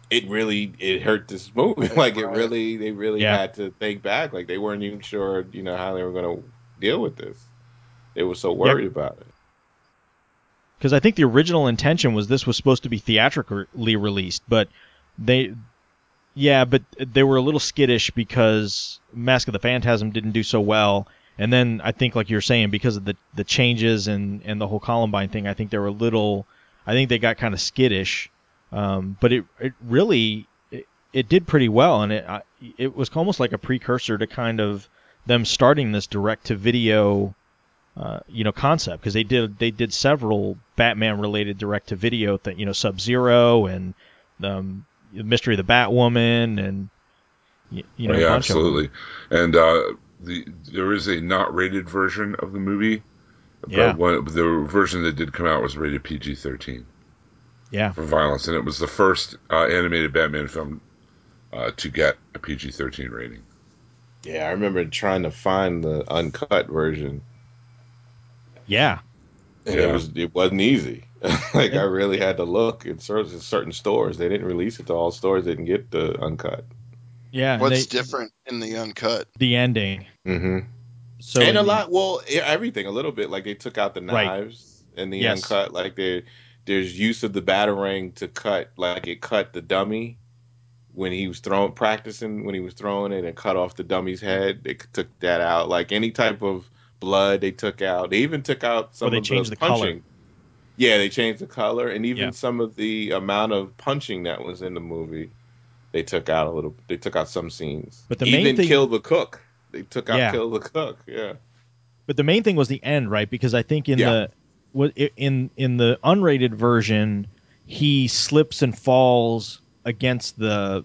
it really it hurt this <laughs> movie. Like it really, they really Yeah. had to think back. Like they weren't even sure, you know, how they were going to deal with this. They were so worried about it. Because I think the original intention was this was supposed to be theatrically released, but they, yeah, but they were a little skittish because Mask of the Phantasm didn't do so well, and then I think, like you're saying, because of the the changes and and the whole Columbine thing, I think they were a little, I think they got kind of skittish, um, but it it really it, it did pretty well, and it I, it was almost like a precursor to kind of them starting this direct to video uh, you know concept because they did they did several Batman related direct to video that you know Sub Zero and um, the Mystery of the Batwoman and y- you know Oh, a yeah, bunch of them. absolutely. And uh, the there is a not rated version of the movie. But Yeah. one, the version that did come out was rated PG thirteen Yeah, for violence, and it was the first uh, animated Batman film uh, to get a PG thirteen rating. Yeah, I remember trying to find the uncut version, yeah, and Yeah. it was it wasn't easy. <laughs> like And- I really had to look in certain certain stores. They didn't release it to all stores. They didn't get the uncut. yeah. What's they- different in the uncut? The ending. Mm-hmm. So and a the- lot, well, everything a little bit. Like they took out the Right. knives in the Yes. uncut. Like there, there's use of the batarang to cut. Like it cut the dummy when he was throwing, practicing when he was throwing it, and cut off the dummy's head. They took that out. Like any type of blood, they took out. They even took out some they of changed the the color. punching. Yeah, they changed the color, and even Yeah. some of the amount of punching that was in the movie. They took out a little. They took out some scenes. But the main even thing- kill the cook. They took out Yeah. kill the cook. Yeah. But the main thing was the end, right? Because I think in Yeah. the what in in the unrated version, he slips and falls against the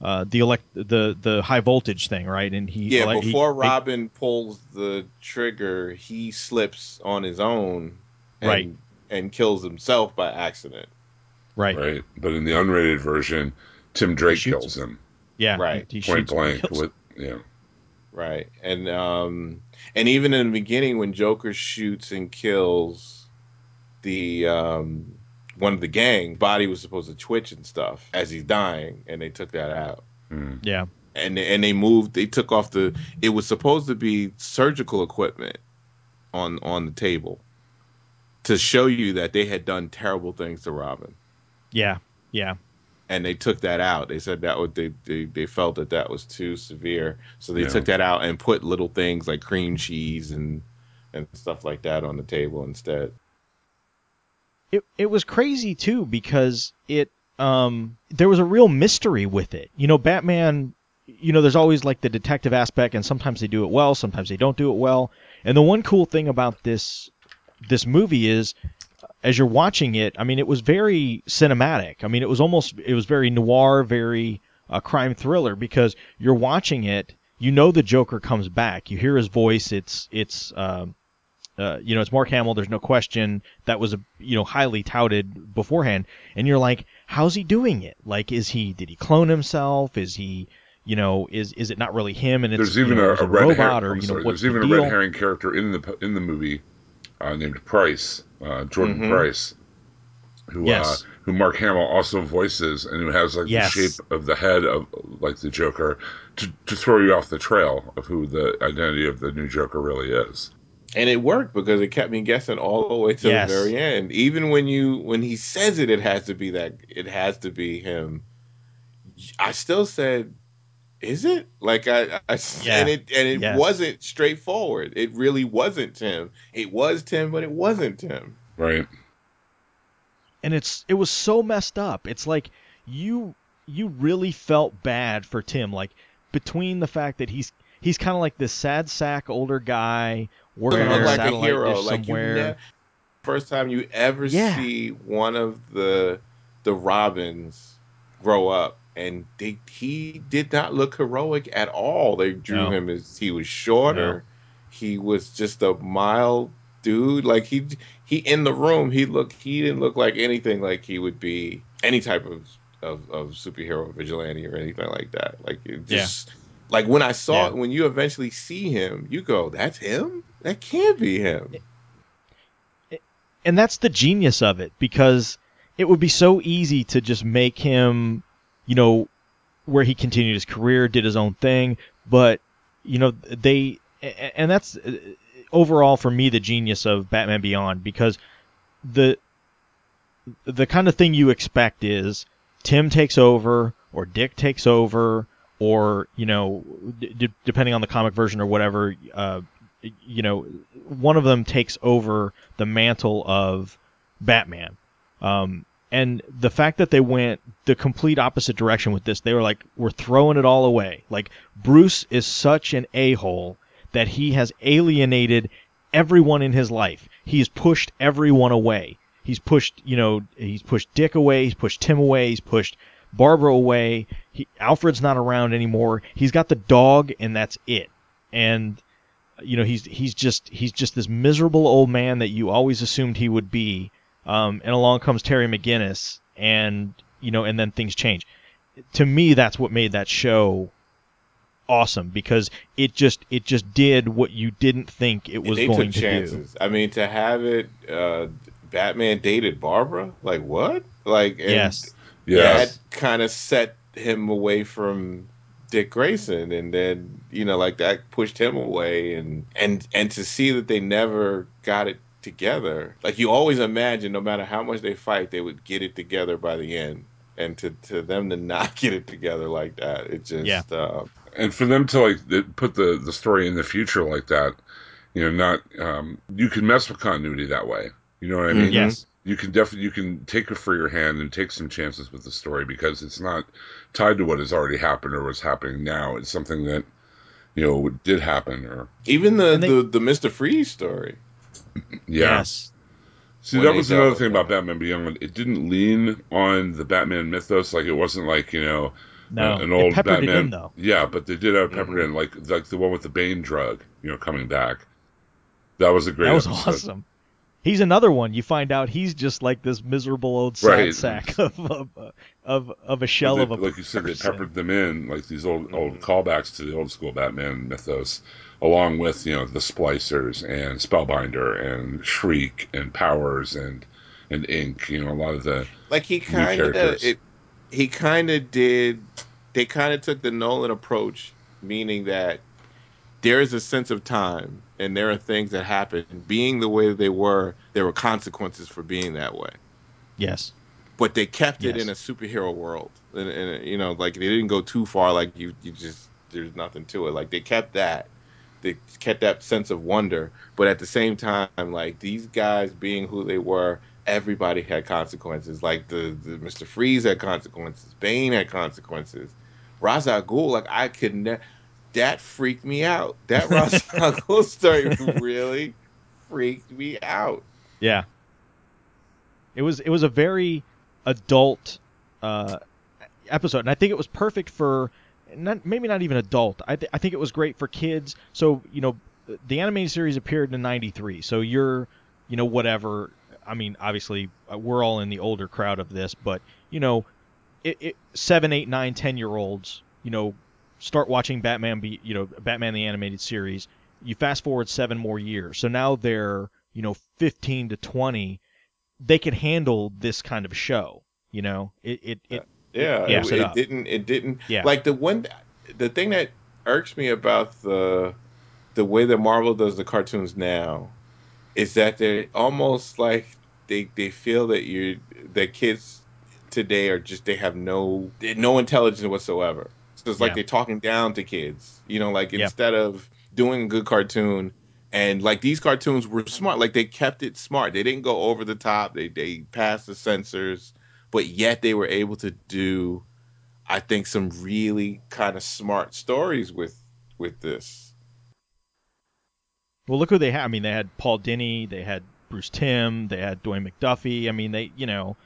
uh, the elect the the high voltage thing, right? And he Yeah, ele- before they- Robin pulls the trigger, he slips on his own, and, Right. and kills himself by accident. right, Right, but in the unrated version, Tim Drake kills him yeah, Right. he, he point shoots him and blank. With yeah, Right, and um, and even in the beginning when Joker shoots and kills the um one of the gang, body was supposed to twitch and stuff as he's dying, and they took that out. Hmm. yeah, and and they moved they took off the it was supposed to be surgical equipment on on the table to show you that they had done terrible things to Robin yeah, yeah. and they took that out they said that would they they, they felt that that was too severe so they Yeah. took that out and put little things like cream cheese and and stuff like that on the table instead it it was crazy too because it um there was a real mystery with it. You know, Batman. You know, there's always like the detective aspect, and sometimes they do it well, sometimes they don't do it well. And the one cool thing about this this movie is, as you're watching it, I mean, it was very cinematic. I mean, it was almost it was very noir, very uh, crime thriller because you're watching it. You know the Joker comes back. You hear his voice. It's it's um, uh, you know, it's Mark Hamill. There's no question that was a you know highly touted beforehand, and you're like, how's he doing it? Like, is he did he clone himself? Is he you know is is it not really him? And it's there's you even know, a, a red robot herring. or you know sorry, there's even the a deal? red herring character in the in the movie uh, named Price, uh, Jordan Mhm. Price, who Yes. uh, who Mark Hamill also voices, and who has like Yes. the shape of the head of like the Joker to to throw you off the trail of who the identity of the new Joker really is. And it worked because it kept me guessing all the way to Yes. the very end. Even when you when he says it, it has to be that it has to be him. I still said, "Is it?" Like I, I Yeah. and it and it Yes. wasn't straightforward. It really wasn't Tim. It was Tim, but it wasn't Tim. Right. and it's it was so messed up. It's like you you really felt bad for Tim, like between the fact that he's he's kind of like this sad sack older guy working on like a hero. Like you somewhere. never, first time you ever Yeah. see one of the the Robins grow up, and they he did not look heroic at all. They drew No. him as he was shorter. he was just a mild dude. Like he he in the room, he looked he didn't look like anything like he would be any type of of, of superhero vigilante or anything like that. Like it just like when I saw Yeah. it, when you eventually see him, you go, "That's him. That can't be him." and that's the genius of it because it would be so easy to just make him, you know, where he continued his career, did his own thing, but you know they, and that's uh, overall for me the genius of Batman Beyond because the the kind of thing you expect is Tim takes over or Dick takes over or you know d- depending on the comic version or whatever uh, you know one of them takes over the mantle of Batman um, and the fact that they went the complete opposite direction with this they were like we're throwing it all away like Bruce is such an a-hole that he has alienated everyone in his life he's pushed everyone away He's pushed, you know, he's pushed Dick away. He's pushed Tim away. He's pushed Barbara away. He, Alfred's not around anymore. He's got the dog, and that's it. And you know, he's he's just he's just this miserable old man that you always assumed he would be. Um, and along comes Terry McGinnis, and you know, and then things change. To me, that's what made that show awesome because it just it just did what you didn't think it was they going to do. chances. I mean, to have it, uh, Batman dated Barbara. Like what? Like and Yes. Yes. that kind of set him away from Dick Grayson, and then you know, like that pushed him away, and and and to see that they never got it together. Like you always imagine, no matter how much they fight, they would get it together by the end. And to, to them to not <laughs> get it together like that, it just Yeah. uh, and for them to like put the the story in the future like that, you know, not um, you can mess with continuity that way. You know what I mean? Mhm. Yes. You can definitely you can take a freer hand and take some chances with the story because it's not tied to what has already happened or what's happening now. It's something that you know did happen or even the, they- the the Mister Freeze story. <laughs> yeah. Yes. See, When that was another thing about that. Batman Beyond. It didn't lean on the Batman mythos. Like it wasn't like you know No. an it old peppered Batman. it in though. Yeah, but they did have peppered Mhm. in like like the one with the Bane drug. You know, coming back. That was a great. That was episode. awesome. He's another one. You find out he's just like this miserable old sad Right. sack <laughs> of of, of of a shell But of a like you said, they peppered them in like these old old Mhm. callbacks to the old school Batman mythos, along with you know the Splicers and Spellbinder and Shriek and Powers and and Ink. You know, a lot of the like he kind of he kind of did they kind of took the nolan approach meaning that there is a sense of time and there are things that happen. Being the way that they were there were consequences for being that way. Yes. but they kept it Yes. in a superhero world. And, and you know like they didn't go too far like you you just there's nothing to it. Like they kept that. They kept that sense of wonder. But at the same time like these guys being who they were everybody had consequences. Like the, the mr freeze had consequences. Bane had consequences. Ra's al Ghul, like i could never that freaked me out that al Ghul <laughs> story really freaked me out Yeah. It was it was a very adult uh, episode, and I think it was perfect for not, maybe not even adult. I th- I think it was great for kids. So you know, the animated series appeared in '93. So you're you know whatever. I mean, obviously uh, we're all in the older crowd of this, but you know, it, it seven, eight, nine, ten year olds, you know, start watching Batman. Be you know, Batman the animated series. You fast forward seven more years, so now they're you know 15 to 20 they can handle this kind of show. You know, it it, it uh, Yeah, It it, it it didn't. It didn't. Yeah. Like the one, the thing that irks me about the the way that Marvel does the cartoons now is that they're almost like they they feel that you that kids today are just they have no no intelligence whatsoever. It's like Yeah. they're talking down to kids. You know, like Yeah. instead of doing a good cartoon. And like these cartoons were smart, like they kept it smart. They didn't go over the top. They they passed the censors but yet they were able to do i think some really kind of smart stories with with this well, look who they had. I mean, they had Paul Dini, they had Bruce Timm, they had Dwayne McDuffie. I mean, they you know,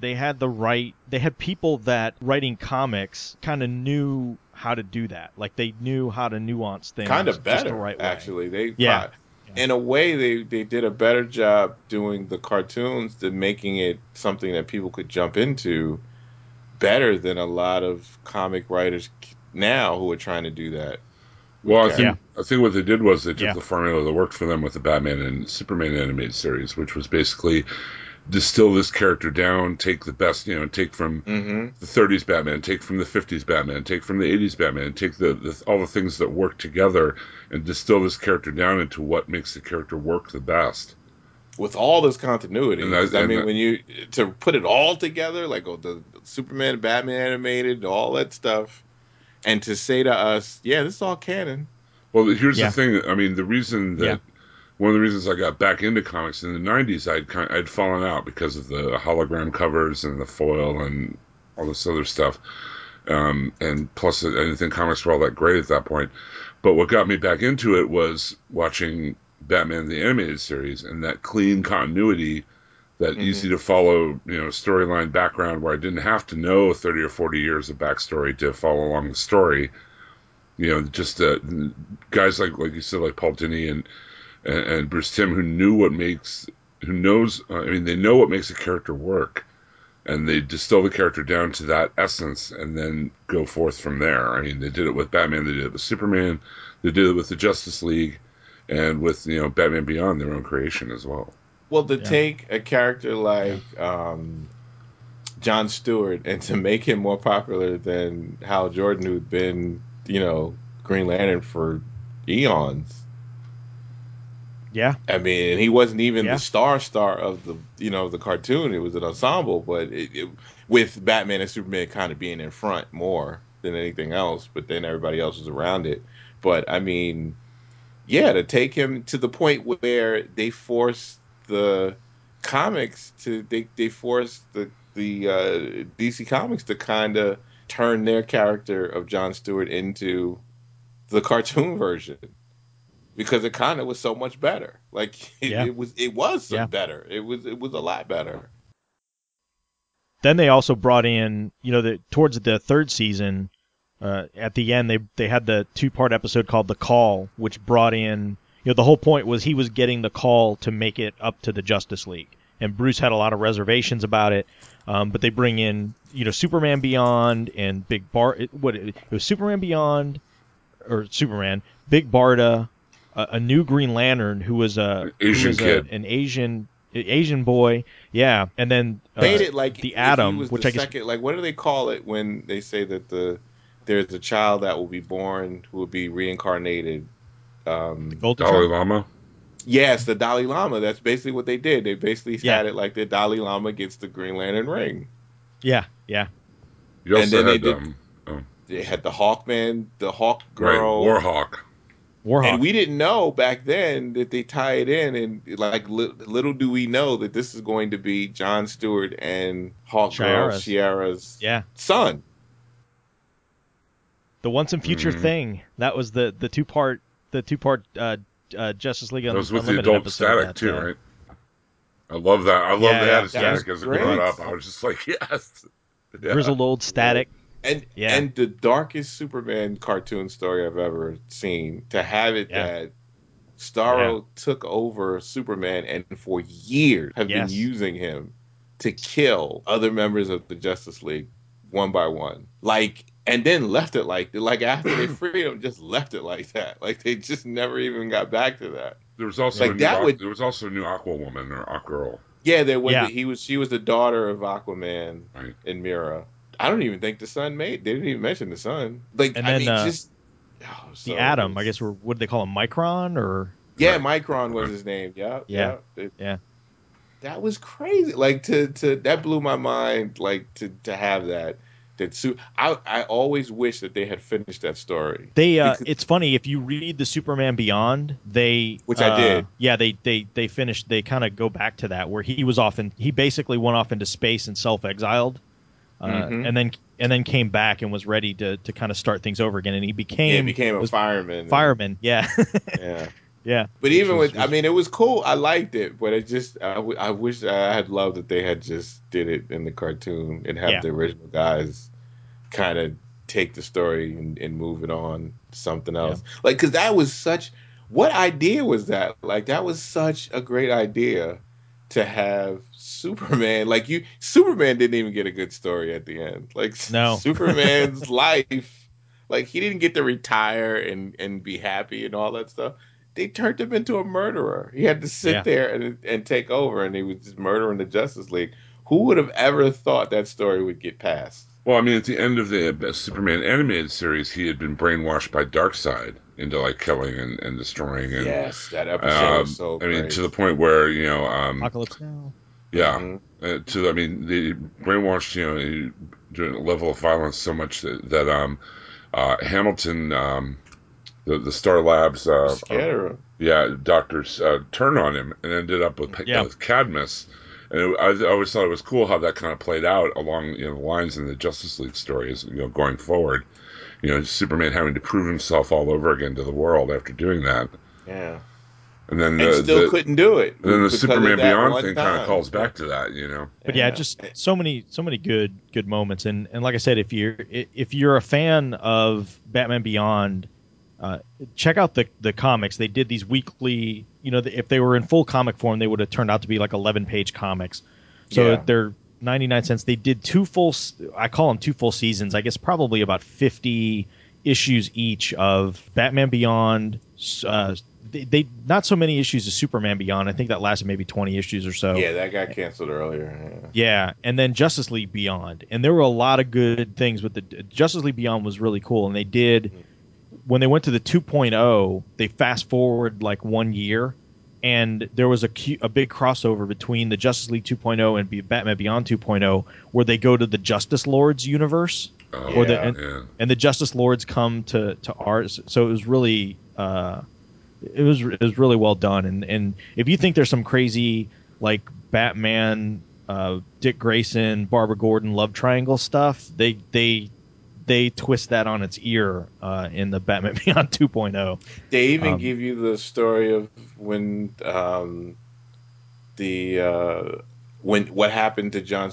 they had the right they had people that writing comics kind of knew how to do that. Like they knew how to nuance things kind of better the right way. actually they Yeah. in a way they they did a better job doing the cartoons than making it something that people could jump into better than a lot of comic writers now who are trying to do that Well, I Yeah. think I think what they did was they took Yeah. the formula that worked for them with the Batman and Superman animated series, which was basically distill this character down, take the best, you know, take from mm-hmm. the 30s Batman, take from the 50s Batman, take from the 80s Batman, take the, the all the things that work together and distill this character down into what makes the character work the best. with all this continuity. And that- I and mean, that- when you to put it all together, like oh, the Superman, Batman animated, all that stuff, and to say to us, yeah, this is all canon. Well, here's Yeah. the thing. I mean, the reason that Yeah. One of the reasons I got back into comics in the '90s, I'd kind I'd fallen out because of the hologram covers and the foil and all this other stuff. Um, and plus, I didn't think comics were all that great at that point. But what got me back into it was watching Batman the animated series and that clean continuity, that Mhm. easy to follow, you know, storyline background where I didn't have to know 30 or 40 years of backstory to follow along the story you know, just uh, guys like like you said, like Paul Dini and, and and Bruce Timm, who knew what makes, who knows. Uh, I mean, they know what makes a character work, and they distill the character down to that essence, and then go forth from there. I mean, they did it with Batman, they did it with Superman, they did it with the Justice League, and with you know Batman Beyond, their own creation as well. Well, to Yeah. take a character like um, John Stewart and to make him more popular than Hal Jordan, who'd been, you know, Green Lantern for eons. Yeah. I mean, he wasn't even Yeah. the star star of the, you know, the cartoon. It was an ensemble, but it, it, with Batman and Superman kind of being in front more than anything else. But then everybody else was around it. But I mean, yeah, to take him to the point where they forced the comics to they they forced the the uh, DC Comics to kind of turn their character of John Stewart into the cartoon <laughs> version because it kind of was so much better. Like <laughs> it, Yeah. it was it was Yeah. better. It was it was a lot better. Then they also brought in, you know, the towards the third season, uh, at the end they they had the two part episode called The Call, which brought in, you know, the whole point was he was getting the call to make it up to the Justice League, and Bruce had a lot of reservations about it. Um, but they bring in, you know, Superman Beyond and Big Bar. What it, it was Superman Beyond, or Superman, Big Barda, a, a new Green Lantern who was a who Asian was a- an Asian Asian boy, yeah, and then uh, Made it like the Atom, was which the I guess second, like what do they call it when they say that the there's a child that will be born who will be reincarnated. Um, Golden Dalai Child? Lama. yes, the Dalai Lama. That's basically what they did. They basically Yeah. had it like the Dalai Lama gets the Green Lantern ring. Yeah, yeah, You And also then they had did- um, They had the Hawkman, the Hawk right, Girl, Warhawk. Warhawk. and we didn't know back then that they tie it in, and like li- little do we know that this is going to be John Stewart and Hawk Girl, Shayera's. Shayera's yeah, son. the once and future Mhm. thing. That was the the two part the two part uh, uh, Justice League That was with the adult static that, too, uh, right? I love that. I love Yeah, they yeah, had a static as it brought up. I was just like, <laughs> yes. Yeah. Grizzled old static. And Yeah. and the darkest Superman cartoon story I've ever seen. To have it Yeah. that Starro took over Superman and for years have Yes. been using him to kill other members of the Justice League one by one. Like and then left it like like after they <clears throat> freed him, just left it like that. Like they just never even got back to that. There was also Like, a new that Aqu- would- there was also a new Aqua Woman or Aqua Girl. Yeah, there was Yeah. he was she was the daughter of Aquaman Right. and Mera. I don't even think the sun made. They didn't even mention the sun. Like And I then, mean, uh, just oh, so The Atom. I guess what do they call him? Micron or Yeah, Micron was his name. Yeah, Yeah. yeah, It- Yeah. That was crazy. Like to to that blew my mind. Like to to have that. That su- I I always wish that they had finished that story. They uh, Because- it's funny if you read the Superman Beyond, they Which I uh, did. Yeah, they they they finished. They kind of go back to that where he was off and he basically went off into space and self exiled, uh, Mhm. and then and then came back and was ready to to kind of start things over again. And he became Yeah, he became a was fireman. fireman. Yeah, Yeah. <laughs> Yeah. But even was- with, I mean, it was cool. I liked it, but it just, I, w- I wish I had loved that they had just did it in the cartoon and have Yeah. the original guys kind of take the story and, and move it on to something else. Like, because that was such, what idea was that? Like, that was such a great idea to have Superman. Like, you, Superman didn't even get a good story at the end. Like, No. <laughs> Superman's life, like, he didn't get to retire and, and be happy and all that stuff they turned him into a murderer. He had to sit Yeah. there and and take over, and he was just murdering the Justice League. Who would have ever thought that story would get passed? Well, I mean, at the end of the uh, Superman animated series, he had been brainwashed by Darkseid into like killing and, and destroying. And, yes, that episode um, was so I mean, great. to the point where you know, um, Apocalypse Now. Yeah, Mhm. uh, to I mean, they brainwashed you know doing a level of violence so much that, that um, uh, Hamilton, um, the the Star Labs, uh, scared yeah, doctors uh, turned on him and ended up with, Yeah. with Cadmus. And it, I, I always thought it was cool how that kind of played out along you know the lines in the Justice League stories, you know, going forward. You know, Superman having to prove himself all over again to the world after doing that, Yeah, and then and still the- couldn't do it. and then the Superman Beyond thing kind of calls back to that. You know, But yeah, just Eh. so many so many good good moments and and like I said if you're if you're a fan of Batman Beyond uh, check out the the comics they did these weekly you know if they were in full comic form they would have turned out to be like 11 page comics so Yeah. they're 99 cents they did two full I call them two full seasons I guess probably about 50 issues each of Batman Beyond uh, they, they not so many issues of Superman Beyond I think that lasted maybe 20 issues or so Yeah, that got canceled earlier. Yeah. yeah, and then Justice League Beyond, and there were a lot of good things with the Justice League Beyond was really cool, and they did when they went to the 2.0, they fast forward like one year, and there was a a big crossover between the Justice League 2.0 and Batman Beyond 2.0, where they go to the Justice Lords universe, oh, Or the- and, yeah. and the Justice Lords come to to ours. So it was really uh, it was it was really well done. And and if you think there's some crazy like Batman, uh, Dick Grayson, Barbara Gordon love triangle stuff, they they they twist that on its ear uh, in the Batman <laughs> Beyond oh. 2.0. They even Um, give you the story of when um, the uh, when what happened to John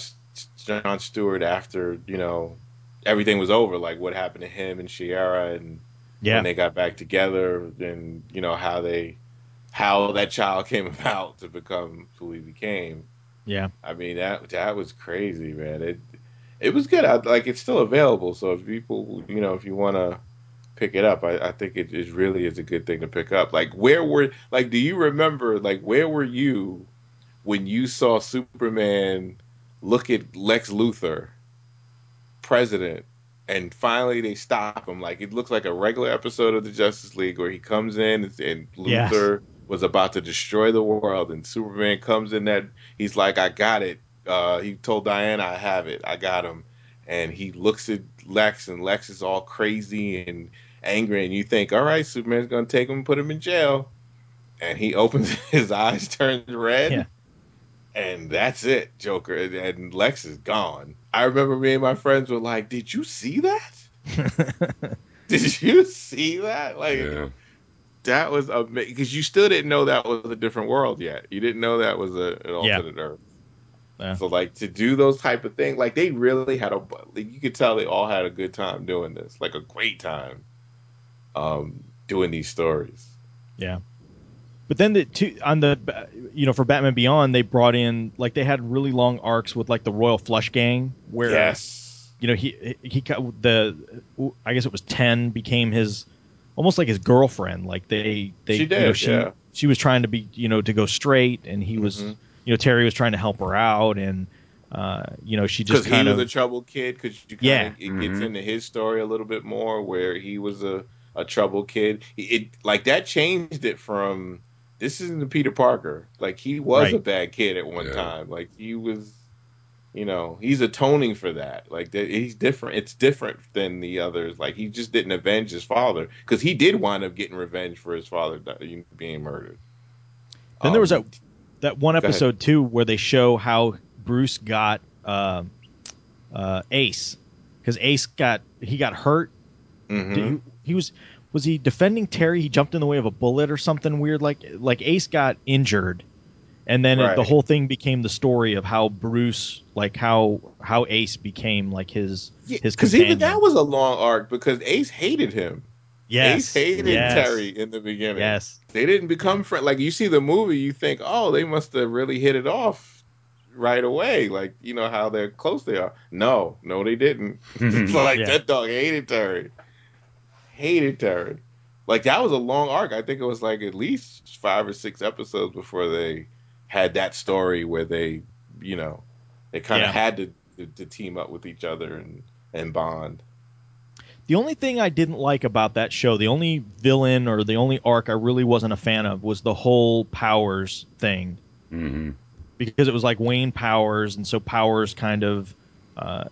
John Stewart after you know everything was over, like what happened to him and Shayera, and Yeah, when they got back together, and you know how they how that child <laughs> came about to become who he became. yeah, I mean that that was crazy, man. It it was good. I, like it's still available, so if people, you know, if you want to pick it up, I, I think it is really is a good thing to pick up. Like where were like do you remember like where were you when you saw Superman look at Lex Luthor, president, and finally they stop him? Like it looks like a regular episode of the Justice League where he comes in and, and Yes. Luthor was about to destroy the world, and Superman comes in that he's like, "I got it." Uh, he told Diana, "I have it. I got him." And he looks at Lex, and Lex is all crazy and angry, and you think, "All right, Superman's gonna take him and put him in jail." And he <laughs> opens his eyes, turns red, Yeah. And that's it, Joker. And- And Lex is gone. I remember me and my friends were like, "Did you see that? <laughs> Did you see that? Like, yeah. that was amazing because you still didn't know that was a different world yet. You didn't know that was a, an Yeah. alternate Earth. Yeah. So like to do those type of things, like they really had a, like, you could tell they all had a good time doing this, like a great time, um, doing these stories. Yeah. But then the two on the you know for Batman Beyond they brought in like they had really long arcs with like the Royal Flush Gang where yes, you know he he the I guess it was 10 became his almost like his girlfriend like they they She you know, she yeah. she was trying to be you know to go straight and he was Mhm. you know Terry was trying to help her out and uh you know she because just he kind was of a troubled kid. Because you kind Yeah. it gets Mhm. into his story a little bit more, where he was a a troubled kid. It, it like that changed it from this isn't the Peter Parker. Like he was Right. a bad kid at one Yeah. time. Like he was, you know, he's atoning for that. Like that, he's different. It's different than the others. Like he just didn't avenge his father because he did wind up getting revenge for his father being murdered. Then there was Um, that that one episode too where they show how Bruce got uh, uh, Ace because Ace got he got hurt mhm. Did he, he was was he defending Terry? He jumped in the way of a bullet or something weird. Like like Ace got injured, and then it- the whole thing became the story of how Bruce, like how how Ace became like his his Because even that was a long arc because Ace hated him. yes, Ace hated yes, Terry in the beginning. Yes, They didn't become friends. Like you see the movie, you think, oh, they must have really hit it off right away. Like you know how they're close they are. No, no, they didn't. <laughs> <laughs> like Yeah. that dog hated Terry. Hated Terry. Like that was a long arc. I think it was like at least five or six episodes before they had that story where they, you know, they kind of Yeah. had to, to to team up with each other and and bond. The only thing I didn't like about that show, the only villain or the only arc I really wasn't a fan of was the whole Powers thing. hmm because it was like Wayne Powers, and so Powers kind of, uh,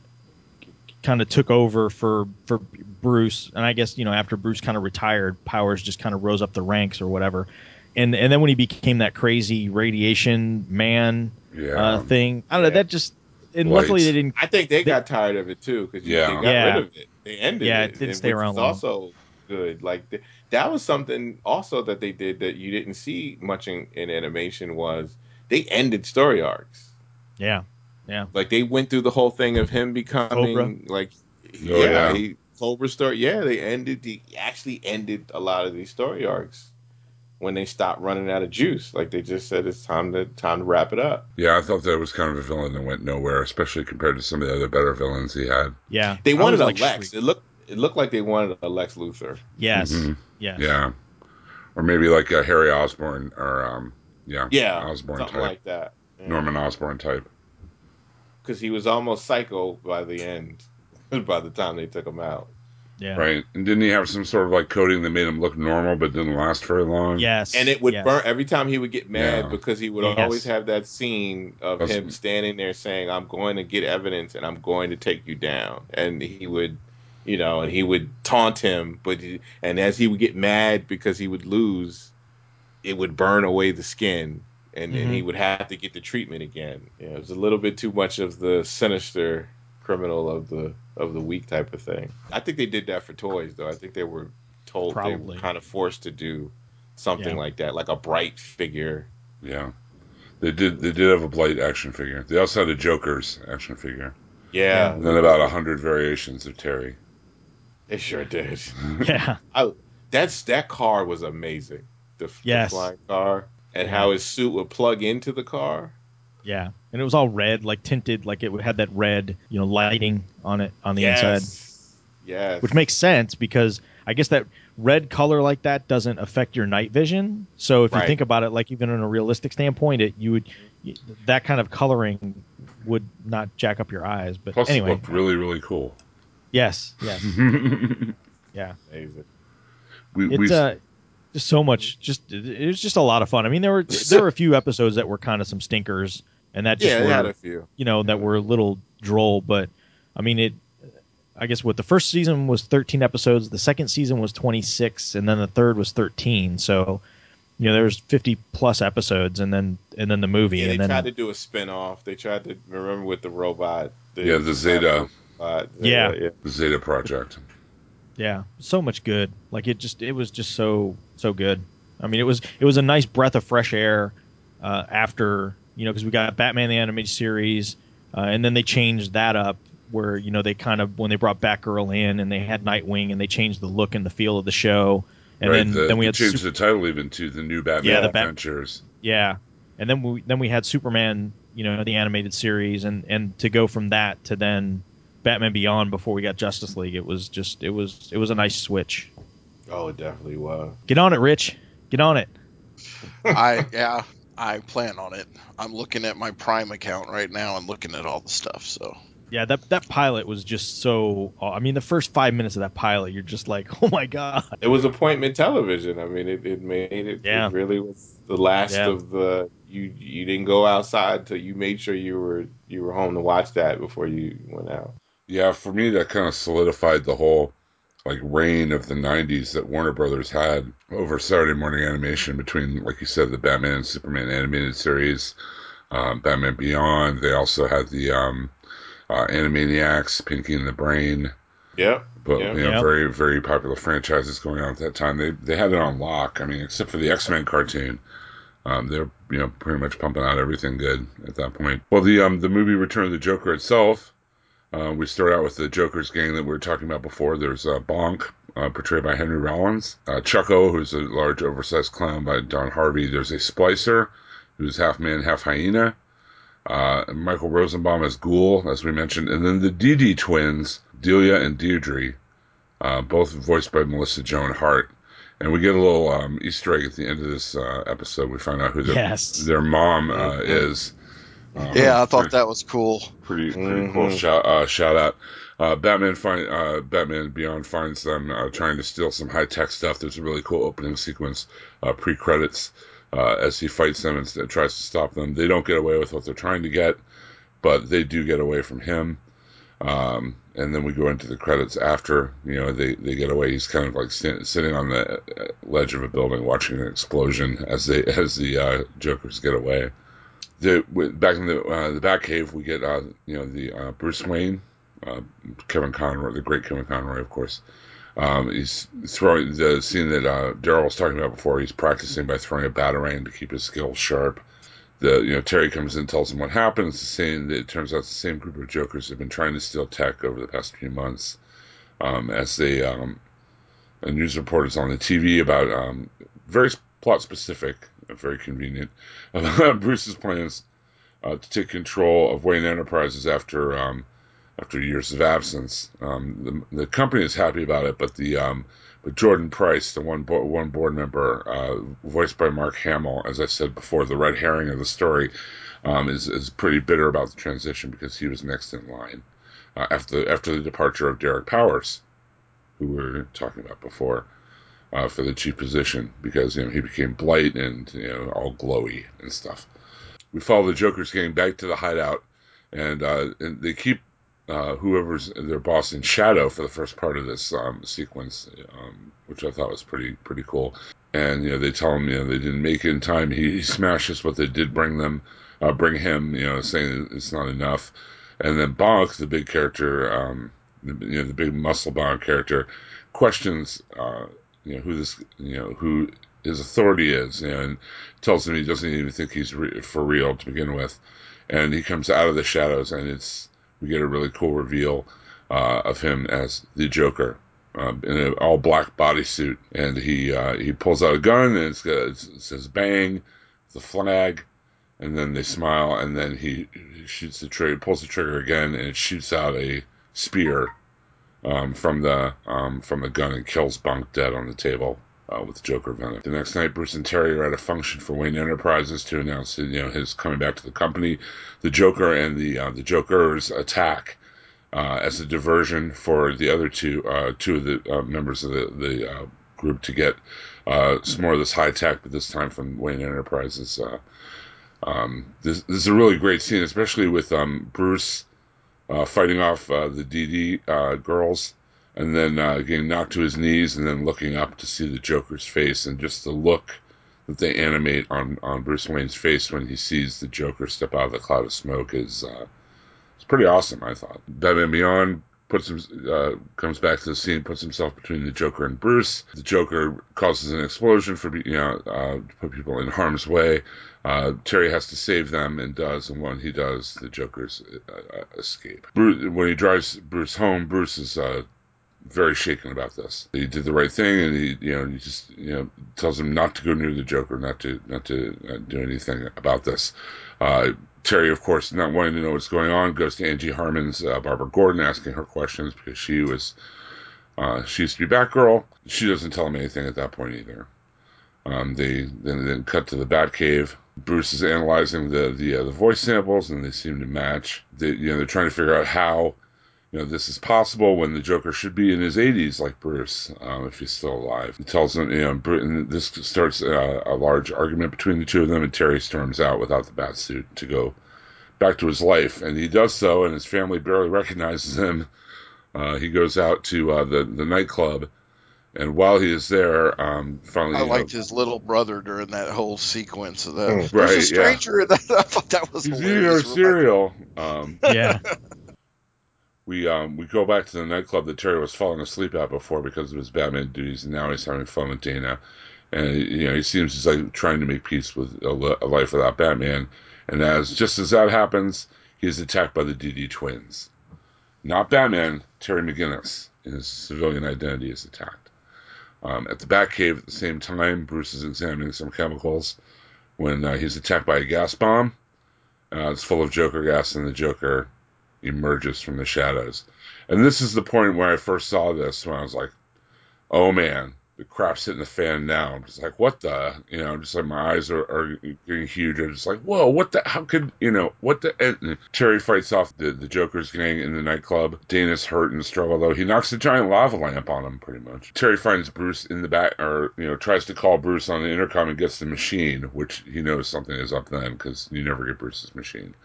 kind of took over for for Bruce, and I guess you know after Bruce kind of retired, Powers just kind of rose up the ranks or whatever, and and then when he became that crazy radiation man Yeah. uh, thing, I don't know Yeah. that just and Lights. luckily they didn't. I think they, They- got tired of it too because Yeah. they got Yeah. rid of it. They ended Yeah, it. it didn't and- stay around is long. Also good. Like th- that was something also that they did that you didn't see much in, in animation was they ended story arcs. Yeah, Like they went through the whole thing of him becoming Cobra. like Oh, yeah, yeah. He, Cobra story. Yeah, they ended. They actually ended a lot of these story arcs when they stopped running out of juice. Like they just said, it's time to time to wrap it up. Yeah, I thought that was kind of a villain that went nowhere, especially compared to some of the other better villains he had. yeah. They wanted a like Lex. Shriek. It looked it looked like they wanted a Lex Luthor. Yes, Mhm. yes. Yeah. Or maybe like a Harry Osborn or um yeah, Yeah, Osborn type. like that. Norman Osborn type. Because he was almost psycho by the end. <laughs> by the time they took him out, yeah. Right. And didn't he have some sort of like coating that made him look normal but didn't last very long? Yes, and it would yes. burn every time he would get mad Yeah. because he would Yes. always have that scene of That's- him standing there saying, "I'm going to get evidence and I'm going to take you down," and he would. You know, and he would taunt him, but he, and as he would get mad because he would lose, it would burn away the skin, and, and he mm-hmm. would have to get the treatment again. Yeah, it was a little bit too much of the sinister criminal of the of the week type of thing. I think they did that for toys, though. I think they were told they were kind of forced to do something Yeah. like that, like a Blight figure. Yeah. They did they did have a Blight action figure. They also had a Joker's action figure. Yeah, And then about a hundred variations of Terry. they sure did. <laughs> Yeah, That's that car was amazing. The, the Yes. flying car and how his suit would plug into the car. yeah. And it was all red, like tinted, like it had that red, you know, lighting on it on the inside. yes. Yes. which makes sense because I guess that red color like that doesn't affect your night vision. So if you think about it, like even in a realistic standpoint, it you would that kind of coloring would not jack up your eyes. But Plus anyway, it looked really, really cool. yes, yes, <laughs> yeah. amazing. we It's uh, just so much. Just it it was just a lot of fun. I mean, there were there were a few episodes that were kind of some stinkers, and that just Yeah, they were had a few. you know that were a little droll but i mean it i guess what the first season was 13 episodes the second season was 26 and then the third was 13 so you know there's 50 plus episodes and then and then the movie Yeah, they and then they tried to do a spin off. They tried to remember with the robot. Yeah, the Zeta. robot, Yeah. yeah. the Zeta Project. Yeah so much good like it just it was just so so good i mean it was it was a nice breath of fresh air uh, after you know because we got batman the animated series uh, and then they changed that up where you know they kind of when they brought batgirl in and they had nightwing and they changed the look and the feel of the show and right. then the, then we had changed Sup- the title even to the new Batman Yeah, the Bat- Adventures. yeah and then we then we had superman you know the animated series and and to go from that to then batman beyond before we got justice league it was just it was it was a nice switch Oh, it definitely was. get on it rich get on it <laughs> I yeah, I plan on it. I'm looking at my Prime account right now and looking at all the stuff. So Yeah, that that pilot was just so. I mean, the first five minutes of that pilot, you're just like, <laughs> oh my god. It was appointment television. I mean, it, it made it. Yeah. It really was the last Yeah. of the. You you didn't go outside till you made sure you were you were home to watch that before you went out. Yeah, for me that kind of solidified the whole like reign of the '90s that Warner Brothers had over Saturday morning animation between, like you said, the Batman and Superman animated series, um, Batman Beyond. They also had the um, uh, Animaniacs, Pinky and the Brain, Yeah. but Yep. you know, Yep. very very popular franchises going on at that time. They they had it on lock. I mean, except for the X Men cartoon, um, they're you know pretty much pumping out everything good at that point. Well, the um the movie Return of the Joker itself, uh, we start out with the Joker's gang that we were talking about before. There's uh, Bonk. Uh, portrayed by Henry Rollins, uh, Chucko, who's a large, oversized clown by Don Harvey. There's a Splicer, who's half man, half hyena. Uh, Michael Rosenbaum as Ghoul, as we mentioned, and then the Dee Dee twins, Delia and Deirdre, uh, both voiced by Melissa Joan Hart. And we get a little um, Easter egg at the end of this uh, episode. We find out who their, Yes. their mom uh, Mhm. is. Um, Yeah, I thought that was cool. pretty pretty cool Mhm. shout uh, shout out. Uh, Batman find uh, Batman Beyond finds them uh, trying to steal some high tech stuff. There's a really cool opening sequence uh, pre credits uh, as he fights them and tries to stop them. They don't get away with what they're trying to get, but they do get away from him. Um, and then we go into the credits after you know they, they get away. He's kind of like st- sitting on the uh, ledge of a building watching an explosion as they <laughs> as the uh, Jokers get away the back in the uh, the Batcave, we get uh, you know the uh, Bruce Wayne, uh, Kevin Conroy, the great Kevin Conroy, of course. Um, he's throwing the scene that uh, Daryl was talking about before. He's practicing by throwing a batarang to keep his skills sharp. The you know Terry comes in, tells him what happened. It's the same. It turns out the same group of jokers have been trying to steal tech over the past few months. Um, as they um, a news report is on the TV about um, very plot specific, very convenient <laughs> Bruce's plans uh, to take control of Wayne Enterprises after um, after years of absence. Um, the, the company is happy about it, but the um, but Jordan Price, the one bo- one board member, uh, voiced by Mark Hamill, as I said before, the red herring of the story, um, is is pretty bitter about the transition because he was next in line uh, after after the departure of Derek Powers, who we were talking about before. Uh, for the chief position because you know he became blight and you know all glowy and stuff we follow the Joker's getting back to the hideout, and, uh, and they keep uh, whoever's their boss in shadow for the first part of this um, sequence, um, which I thought was pretty pretty cool. And you know they tell him you know they didn't make it in time. He, he smashes what they did bring them, uh, bring him. You know saying it's not enough. And then Bonk, the big character, um, the, you know the big muscle bound character, questions uh, you know who this you know who his authority is, and tells him he doesn't even think he's re- for real to begin with, and he comes out of the shadows, and it's we get a really cool reveal uh, of him as the Joker um, in an all black bodysuit, and he uh, he pulls out a gun, and it's got, it says "bang," the flag, and then they smile, and then he shoots the trigger, pulls the trigger again, and it shoots out a spear um, from the um, from the gun and kills Bonk dead on the table uh, with Joker venom. The next night, Bruce and Terry are at a function for Wayne Enterprises to announce you know his coming back to the company. The Joker and the uh, the Joker's attack uh, as a diversion for the other two uh, two of the uh, members of the the uh, group to get some more of this high tech, but this time from Wayne Enterprises. Um, this, this is a really great scene, especially with um, Bruce uh, fighting off uh, the Dee Dee uh, girls and then uh, getting knocked to his knees and then looking up to see the Joker's face and just the look that they animate on, on Bruce Wayne's face when he sees the Joker step out of the cloud of smoke is uh, it's pretty awesome. I thought Batman Beyond puts him uh, comes back to the scene, puts himself between the Joker and Bruce. The Joker causes an explosion for you know uh, to put people in harm's way. Uh, Terry has to save them and does, and when he does, the Joker's uh, uh, escape. Bruce, when he drives Bruce home, Bruce is uh, very shaken about this. He did the right thing, and he, you know, he just, you know, tells him not to go near the Joker, not to, not to do anything about this. Uh, Terry, of course, not wanting to know what's going on, goes to Angie Harmon's uh, Barbara Gordon, asking her questions because she was, uh, she used to be Batgirl. She doesn't tell him anything at that point either. Um, they then then cut to the Batcave. Bruce is analyzing the the uh, the voice samples, and they seem to match. They, you know, they're trying to figure out how you know, this is possible when the Joker should be in his 80s, like Bruce, um, if he's still alive. He tells him, you know, Bru- this starts uh, a large argument between the two of them, and Terry storms out without the bat suit to go back to his life. And he does so, and his family barely recognizes him. Uh, he goes out to uh, the, the nightclub, and while he is there, um, finally, I you know, liked his little brother during that whole sequence of that. Mm. There's Right, a yeah. stranger in that. <laughs> I thought that was he's eating our cereal. Um, Yeah. <laughs> we um we go back to the nightclub that Terry was falling asleep at before because of his Batman duties, and now he's having fun with Dana. And you know he seems he's like trying to make peace with a, a life without Batman. And as just as that happens, he is attacked by the Dee Dee twins. Not Batman, Terry McGinnis in his civilian identity is attacked. Um, at the Batcave at the same time, Bruce is examining some chemicals when uh, he's attacked by a gas bomb. Uh, it's full of Joker gas, and the Joker emerges from the shadows. And this is the point where I first saw this when I was like, oh man, the crap's hitting the fan now. I'm just like, what the? You know, just like my eyes are, are getting huge. I'm just like, whoa, what the? How could, you know, what the? And Terry fights off the, the Joker's gang in the nightclub. Dana's hurt and struggle, though. He knocks a giant lava lamp on him, pretty much. Terry finds Bruce in the back, or, you know, tries to call Bruce on the intercom and gets the machine, which he knows something is up then because you never get Bruce's machine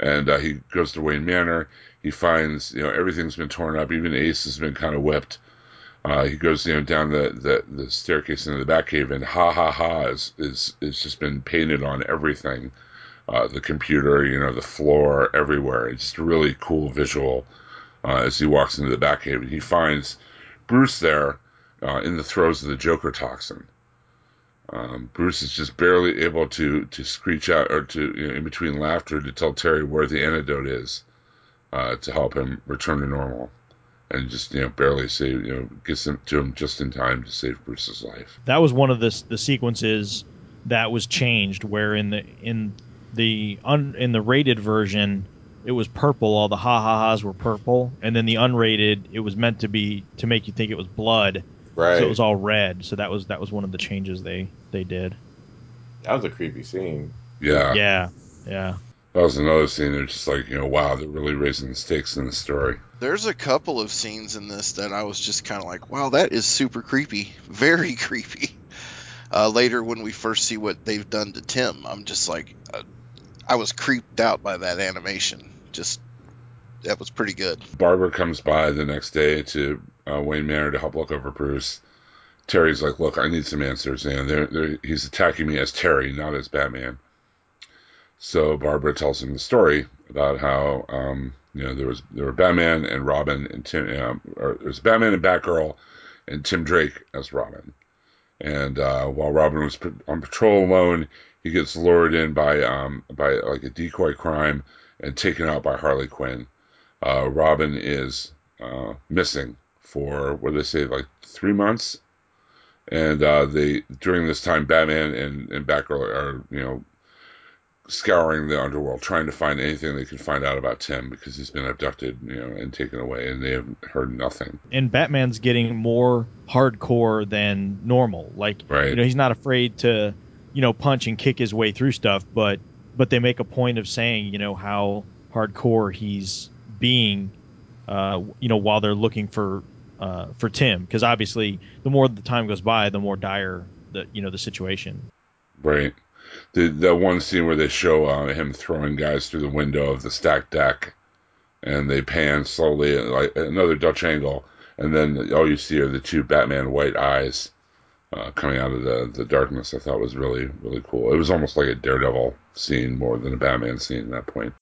and uh, he goes to Wayne Manor. He finds you know everything's been torn up. Even Ace has been kind of whipped. Uh, he goes you know down the, the, the staircase into the Batcave, and ha ha ha is is just been painted on everything. Uh, the computer, you know, the floor, everywhere. It's just a really cool visual uh, as he walks into the Batcave. He finds Bruce there uh, in the throes of the Joker toxin. Um, Bruce is just barely able to to screech out or to you know, in between laughter to tell Terry where the antidote is uh, to help him return to normal, and just you know barely save you know gets him to him just in time to save Bruce's life. That was one of the the sequences that was changed, where in the in the un, in the rated version it was purple, all the ha ha ha's were purple, and then the unrated it was meant to be to make you think it was blood, Right. so it was all red. So that was that was one of the changes they they did. that was a creepy scene. Yeah, Yeah, yeah. that was another scene. They're just like you know wow they're really raising the stakes in the story. There's a couple of scenes in this that I was just kind of like, wow, that is super creepy. <laughs> Very creepy. Uh, later, when we first see what they've done to Tim, I'm just like, uh, I was creeped out by that animation. Just, that was pretty good. Barbara comes by the next day to uh, Wayne Manor to help look over Bruce. Terry's like, "Look, I need some answers, and they're, they're, he's attacking me as Terry, not as Batman." So Barbara tells him the story about how um, you know there was there were Batman and Robin and Tim, um, or there was Batman and Batgirl, and Tim Drake as Robin. And uh, while Robin was on patrol alone, he gets lured in by um, by like a decoy crime and taken out by Harley Quinn. Uh, Robin is uh, missing for what do they say like three months, and uh, they during this time Batman and and Batgirl are you know scouring the underworld trying to find anything they can find out about Tim because he's been abducted you know and taken away and they have heard nothing. And Batman's getting more hardcore than normal. Like Right. you know, he's not afraid to, you know, punch and kick his way through stuff, but but they make a point of saying, you know, how hardcore he's being uh, you know, while they're looking for uh, for Tim because obviously the more the time goes by, the more dire the you know the situation. Right. The the one scene where they show uh, him throwing guys through the window of the stacked deck, and they pan slowly like another Dutch angle, and then all you see are the two Batman white eyes uh, coming out of the the darkness. I thought was really really cool. It was almost like a Daredevil scene more than a Batman scene at that point.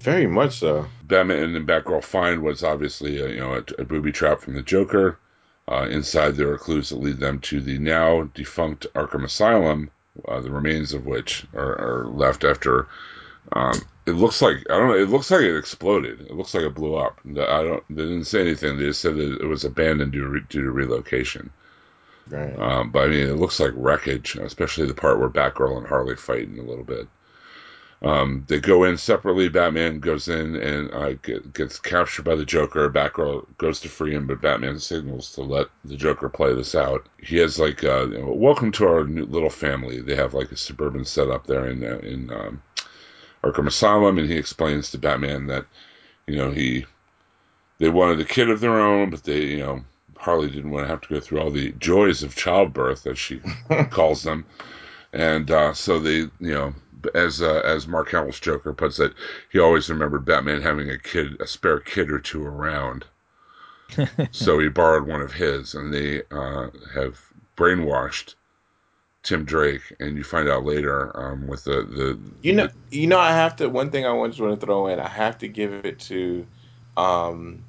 Very much so. Batman and Batgirl find what's obviously a, you know a, a booby trap from the Joker. Uh, inside there are clues that lead them to the now defunct Arkham Asylum, uh, the remains of which are, are left after. Um, it looks like I don't know. It looks like it exploded. It looks like it blew up. I don't. They didn't say anything. They just said that it was abandoned due to, re, due to relocation. Right. Um, but I mean, it looks like wreckage, especially the part where Batgirl and Harley fight in a little bit. Um, they go in separately. Batman goes in and uh, get, gets captured by the Joker. Batgirl goes to free him, but Batman signals to let the Joker play this out. He has like, uh, you know, welcome to our new little family. They have like a suburban setup there in uh, in um, Arkham Asylum, and he explains to Batman that, you know, he they wanted a kid of their own, but they, you know, Harley didn't want to have to go through all the joys of childbirth, as she <laughs> calls them, and uh, so they, you know, as uh, as Mark Hamill's Joker puts it, he always remembered Batman having a kid, a spare kid or two around. <laughs> so he borrowed one of his, and they uh, have brainwashed Tim Drake, and you find out later um, with the the You know, you know, I have to. One thing I just want to throw in, I have to give it to um,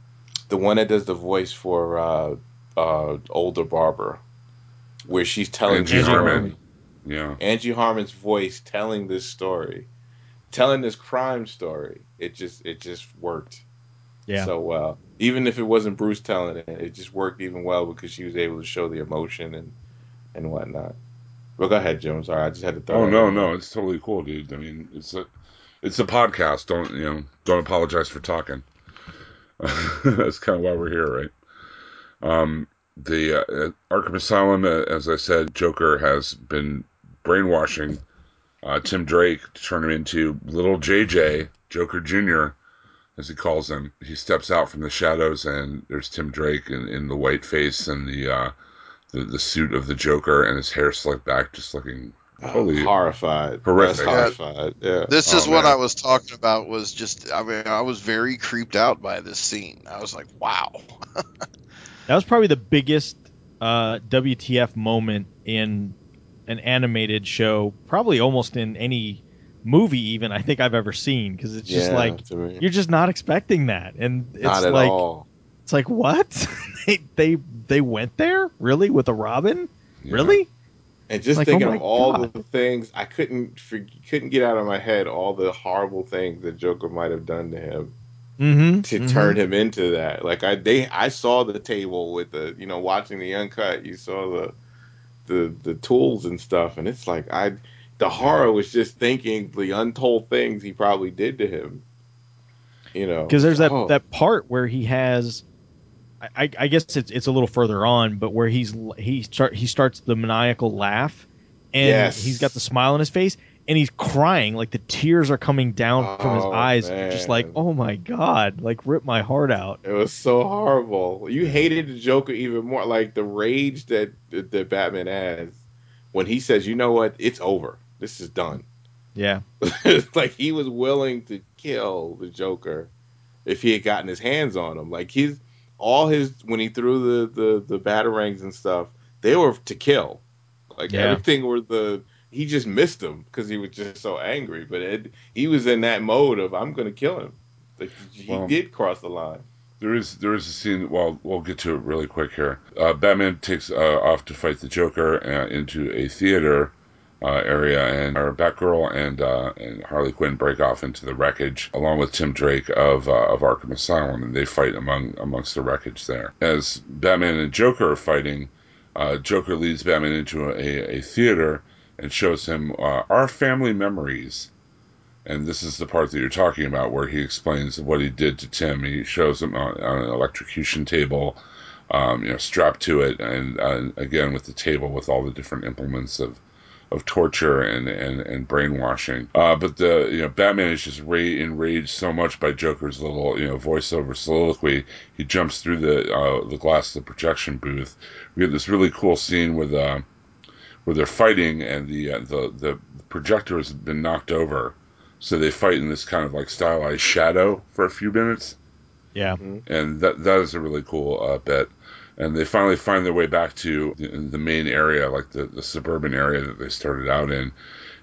the one that does the voice for uh, uh, older Barbara, where she's telling Angie the Harmon. Story. Yeah. Angie Harmon's voice telling this story, telling this crime story. It just it just worked Yeah. so well. Even if it wasn't Bruce telling it, it just worked even well because she was able to show the emotion and and whatnot. But go ahead, Jim. Sorry, I just had to throw. Oh that no, no, it's totally cool, dude. I mean, it's a, it's a podcast. Don't you know? Don't apologize for talking. <laughs> That's kind of why we're here, right? Um, the uh, Arkham Asylum, uh, as I said, Joker has been brainwashing uh, Tim Drake to turn him into little JJ, Joker Junior, as he calls him. He steps out from the shadows, and there's Tim Drake in, in the white face and the, uh, the the suit of the Joker, and his hair slicked back, just looking totally horrified. horrific. That's horrified. Yeah. This Oh, is what man. I was talking about. Was just I mean I was very creeped out by this scene. I was like, wow. <laughs> That was probably the biggest uh, WTF moment in an animated show, probably almost in any movie, even I think I've ever seen, because it's just Yeah, like you're just not expecting that, and it's not at like all. it's like what <laughs> they they they went there really with a Robin, Yeah. really? And just Like, thinking oh of all God. the things I couldn't couldn't get out of my head all the horrible things that Joker might have done to him Mm-hmm. to turn him into that. Like I they I saw the table with the you know watching the uncut. You saw the the the tools and stuff, and it's like I the horror was just thinking the untold things he probably did to him. You know, because there's that Oh, that part where he has I, I- I guess it's it's a little further on but where he's he start he starts the maniacal laugh and Yes. he's got the smile on his face and he's crying like the tears are coming down from his Oh, eyes just like oh my god like rip my heart out It was so horrible. You hated the Joker even more. Like the rage that that, that Batman has when he says, "You know what? It's over. This is done." <laughs> yeah it's like he was willing to kill the Joker if he had gotten his hands on him. Like his all his when he threw the the the batarangs and stuff, they were to kill. Like Yeah. everything were the he just missed them because he was just so angry. But it, he was in that mode of I'm going to kill him. Like he Well- did cross the line. There is there is a scene. Well, we'll get to it really quick here. Uh, Batman takes uh, off to fight the Joker uh, into a theater uh, area, and our Batgirl and uh, and Harley Quinn break off into the wreckage along with Tim Drake of uh, of Arkham Asylum, and they fight among amongst the wreckage there. As Batman and Joker are fighting, uh, Joker leads Batman into a, a theater and shows him uh, our family memories. And this is the part that you're talking about, where he explains what he did to Tim. He shows him on, on an electrocution table, um, you know, strapped to it, and uh, again with the table with all the different implements of, of torture and, and, and brainwashing. Uh, but the you know Batman is just ra- enraged so much by Joker's little you know voiceover soliloquy. He jumps through the uh, the glass of the projection booth. We get this really cool scene with uh, where they're fighting and the uh, the the projector has been knocked over. So they fight in this kind of like stylized shadow for a few minutes, yeah and that that is a really cool uh, bit. And they finally find their way back to the, the main area, like the, the suburban area that they started out in.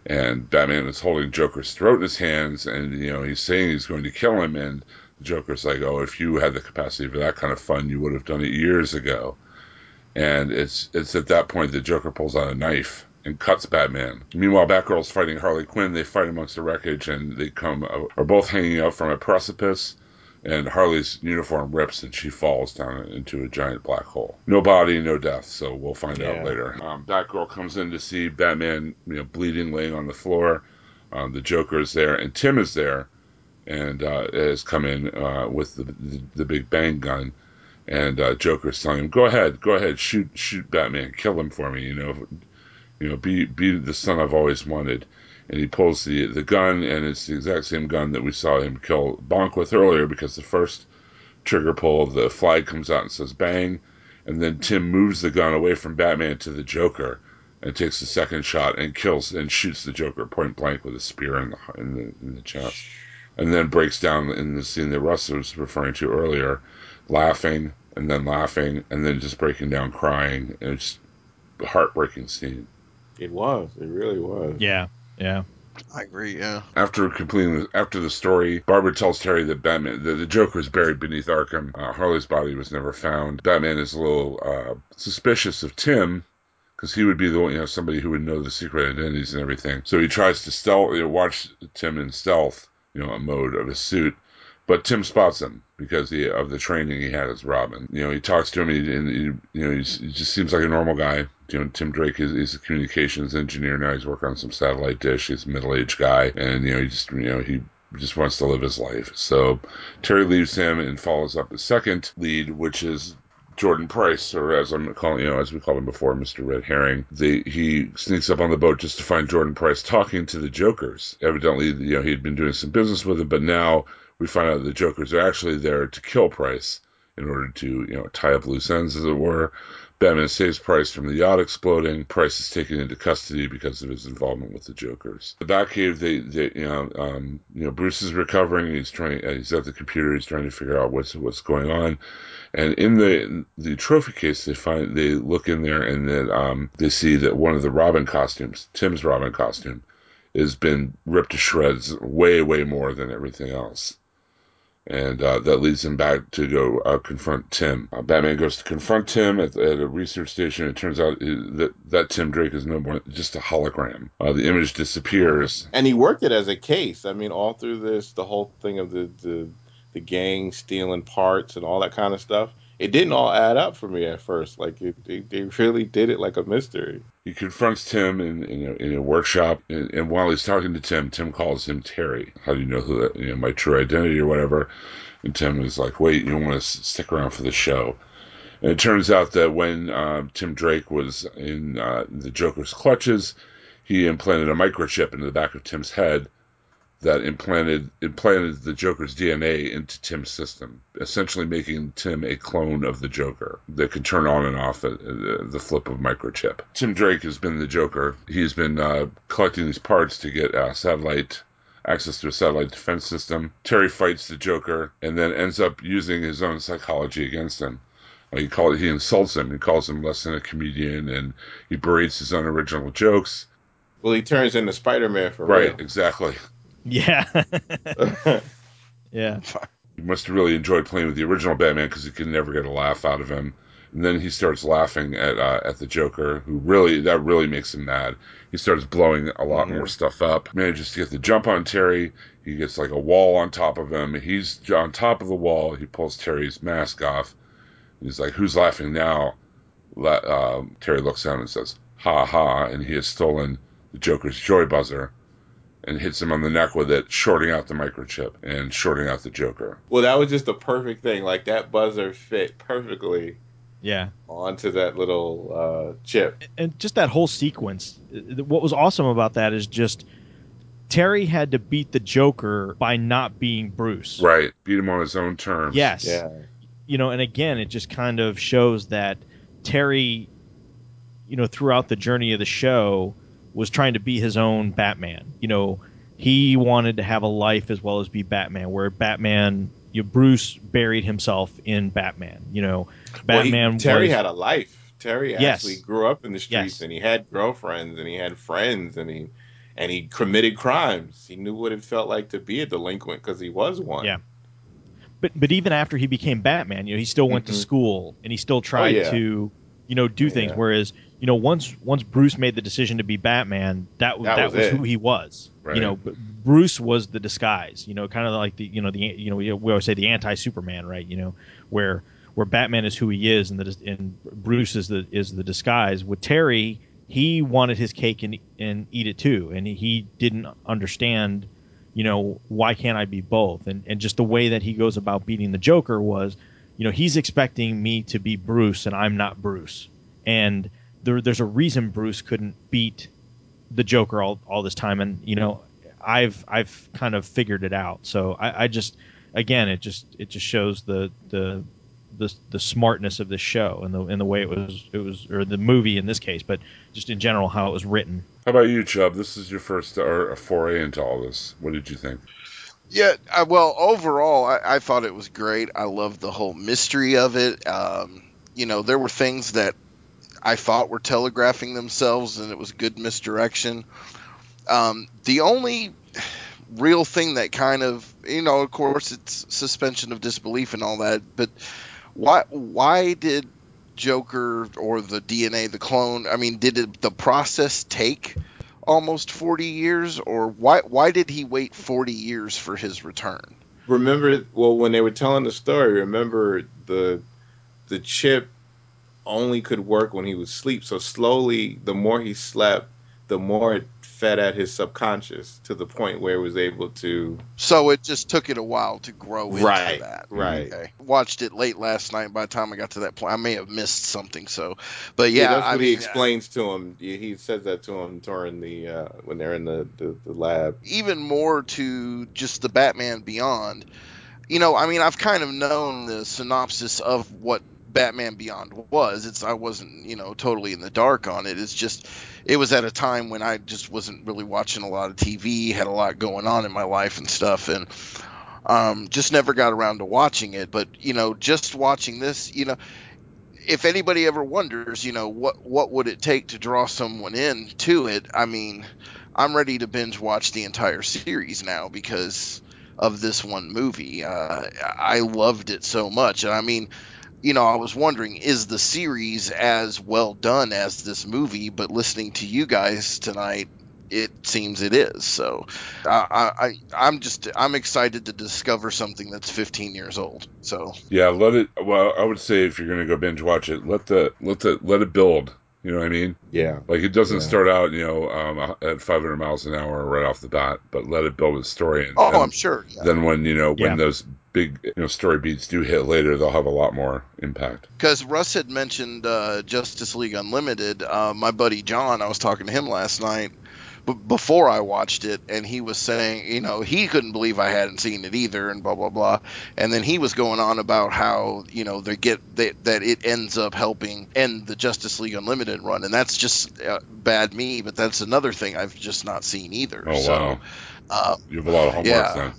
And Batman is holding Joker's throat in his hands, and you know he's saying he's going to kill him. And Joker's like, "Oh, if you had the capacity for that kind of fun, you would have done it years ago." And it's it's at that point that Joker pulls out a knife and cuts Batman. Meanwhile, Batgirl's fighting Harley Quinn. They fight amongst the wreckage, and they come uh, are both hanging out from a precipice. And Harley's uniform rips, and she falls down into a giant black hole. No body, no death. So we'll find Yeah. out later. Um, Batgirl comes in to see Batman, you know, bleeding, laying on the floor. Um, the Joker is there, and Tim is there, and uh, has come in uh, with the, the the big bang gun. And uh, Joker's telling him, "Go ahead, go ahead, shoot, shoot Batman, kill him for me. You know, you know, be be the son I've always wanted." And he pulls the the gun, and it's the exact same gun that we saw him kill Bonk with earlier. Because the first trigger pull, the flag comes out and says "bang," and then Tim moves the gun away from Batman to the Joker, and takes the second shot and kills and shoots the Joker point blank with a spear in the in the, in the chest and then breaks down in the scene that Russ was referring to earlier, laughing and then laughing and then just breaking down crying. And it's a heartbreaking scene. It was. It really was. yeah yeah I agree. Yeah. After completing the, after the story, Barbara tells Terry that Batman, the, the Joker is buried beneath Arkham. Uh, Harley's body was never found. Batman is a little uh, suspicious of Tim because he would be the one, you know, somebody who would know the secret identities and everything. So he tries to stealth, you know, watch Tim in stealth, you know, a mode of his suit. But Tim spots him because he, of the training he had as Robin. You know, he talks to him, and, he, and he, you know, he just seems like a normal guy. You know, Tim Drake is, a communications engineer now. He's working on some satellite dish. He's a middle-aged guy, and you know, he just, you know, he just wants to live his life. So Terry leaves him and follows up the second lead, which is Jordan Price, or as I'm calling, you know, as we called him before, Mr. Red Herring. He sneaks up on the boat just to find Jordan Price talking to the Jokers. Evidently, you know, he had been doing some business with him, but now we find out the Jokers are actually there to kill Price in order to, you know, tie up loose ends, as it were. Batman saves Price from the yacht exploding. Price is taken into custody because of his involvement with the Jokers. The Batcave, they, they, you know, um, you know, Bruce is recovering. He's trying. Uh, he's at the computer. He's trying to figure out what's what's going on. And in the the trophy case, they find they look in there and then um, they see that one of the Robin costumes, Tim's Robin costume, has been ripped to shreds, way way more than everything else and uh, that leads him back to go uh, confront Tim. Uh, Batman goes to confront Tim at, at, a research station. It turns out that that Tim Drake is no more just a hologram. Uh, the image disappears, and he worked it as a case. I mean, all through this, the whole thing of the the, the gang stealing parts and all that kind of stuff. It didn't all add up for me at first. Like it, they, they really did it like a mystery. He confronts Tim in, in, a, in a workshop, and, and, while he's talking to Tim, Tim calls him Terry. How do you know who that, you know, my true identity or whatever? And Tim is like, wait, you want to stick around for the show. And it turns out that when uh, Tim Drake was in uh, the Joker's clutches, he implanted a microchip into the back of Tim's head that implanted implanted the Joker's DNA into Tim's system, essentially making Tim a clone of the Joker that can turn on and off at, the flip of microchip. Tim Drake has been the Joker. He's been uh, collecting these parts to get uh, satellite access to a satellite defense system. Terry fights the Joker and then ends up using his own psychology against him. Uh, he call, he insults him. He calls him less than a comedian, and he berates his own original jokes. Well, he turns into Spider Man for right, real. exactly. Yeah. yeah. <laughs> He must have really enjoyed playing with the original Batman because he could never get a laugh out of him. And then he starts laughing at uh, at the Joker, who really that really makes him mad. He starts blowing a lot mm-hmm. more stuff up. Manages to get the jump on Terry. He gets like a wall on top of him. He's on top of the wall. He pulls Terry's mask off. He's like, "Who's laughing now?" Uh, Terry looks down and says, "Ha ha!" And he has stolen the Joker's joy buzzer and hits him on the neck with it, shorting out the microchip and shorting out the Joker. Well, that was just the perfect thing. Like that buzzer fit perfectly. Yeah. Onto that little uh, chip. And just that whole sequence. What was awesome about that is just Terry had to beat the Joker by not being Bruce. Right. Beat him on his own terms. Yes. Yeah. You know, and again, it just kind of shows that Terry, you know, throughout the journey of the show, was trying to be his own Batman. You know, he wanted to have a life as well as be Batman. Where Batman, you know, Bruce buried himself in Batman. You know, Batman. Well, he, Terry was, had a life. Terry yes. actually grew up in the streets, yes. and he had girlfriends, and he had friends, and he and he committed crimes. He knew what it felt like to be a delinquent because he was one. Yeah. But but even after he became Batman, you know, he still went mm-hmm. to school and he still tried oh, yeah. to, you know, do things. Yeah. Whereas you know, once once Bruce made the decision to be Batman, that That that, was was, who he was. Right. You know, Bruce was the disguise. You know, kind of like the you know the you know we we always say the anti Superman, right? You know, where where Batman is who he is and the and Bruce is the is the disguise. With Terry, he wanted his cake and and eat it too, and he didn't understand. You know, why can't I be both? And and just the way that he goes about beating the Joker was, you know, he's expecting me to be Bruce and I'm not Bruce. And there, there's a reason Bruce couldn't beat the Joker all, all this time, and you know, I've I've kind of figured it out. So I, I just again, it just it just shows the the the, the smartness of this show and the and the way it was it was or the movie in this case, but just in general how it was written. How about you, Chubb? This is your first or a foray into all this. What did you think? Yeah, I, well, overall, I, I thought it was great. I loved the whole mystery of it. Um, you know, there were things that I thought were telegraphing themselves, and it was good misdirection. Um, the only real thing that kind of, you know, of course, it's suspension of disbelief and all that, but why why did Joker or the DNA, the clone? I mean, did it, the process take almost forty years, or why why did he wait forty years for his return? Remember, well, when they were telling the story, remember the the chip only could work when he was asleep. So slowly, the more he slept, the more it fed at his subconscious to the point where it was able to. So it just took it a while to grow into Right, that. right. Okay. Watched it late last night. By the time I got to that point, I may have missed something. So, but yeah, that's what I he mean, explains to him. He he says that to him during the uh, when they're in the, the, the lab. even more to just the Batman Beyond. You know, I mean, I've kind of known the synopsis of what Batman Beyond was. It's I wasn't, you know, totally in the dark on it. It's just it was at a time when I just wasn't really watching a lot of TV, had a lot going on in my life and stuff and um, just never got around to watching it, but you know, just watching this, you know, if anybody ever wonders, you know, what what would it take to draw someone in to it? I mean, I'm ready to binge watch the entire series now because of this one movie. Uh, I loved it so much, and I mean, you know, I was wondering, is the series as well done as this movie? But listening to you guys tonight, it seems it is. So, I, I, I'm just, I'm excited to discover something that's 15 years old. So, Yeah, let it. Well, I would say if you're gonna go binge watch it, let the let the let it build. You know what I mean? Yeah. Like it doesn't Yeah. start out, you know, um, at 500 miles an hour right off the bat, but let it build its story. And, oh, and I'm sure. Yeah. then when you know Yeah. when those big you know story beats do hit later, they'll have a lot more impact. because Russ had mentioned uh, Justice League Unlimited. Uh, my buddy John, I was talking to him last night b- before I watched it, and he was saying, you know, he couldn't believe I hadn't seen it either, and blah blah blah. And then he was going on about how you know they get they, that it ends up helping end the Justice League Unlimited run, and that's just uh, bad me, but that's another thing I've just not seen either. Oh so, wow, uh, you have a lot of homework yeah.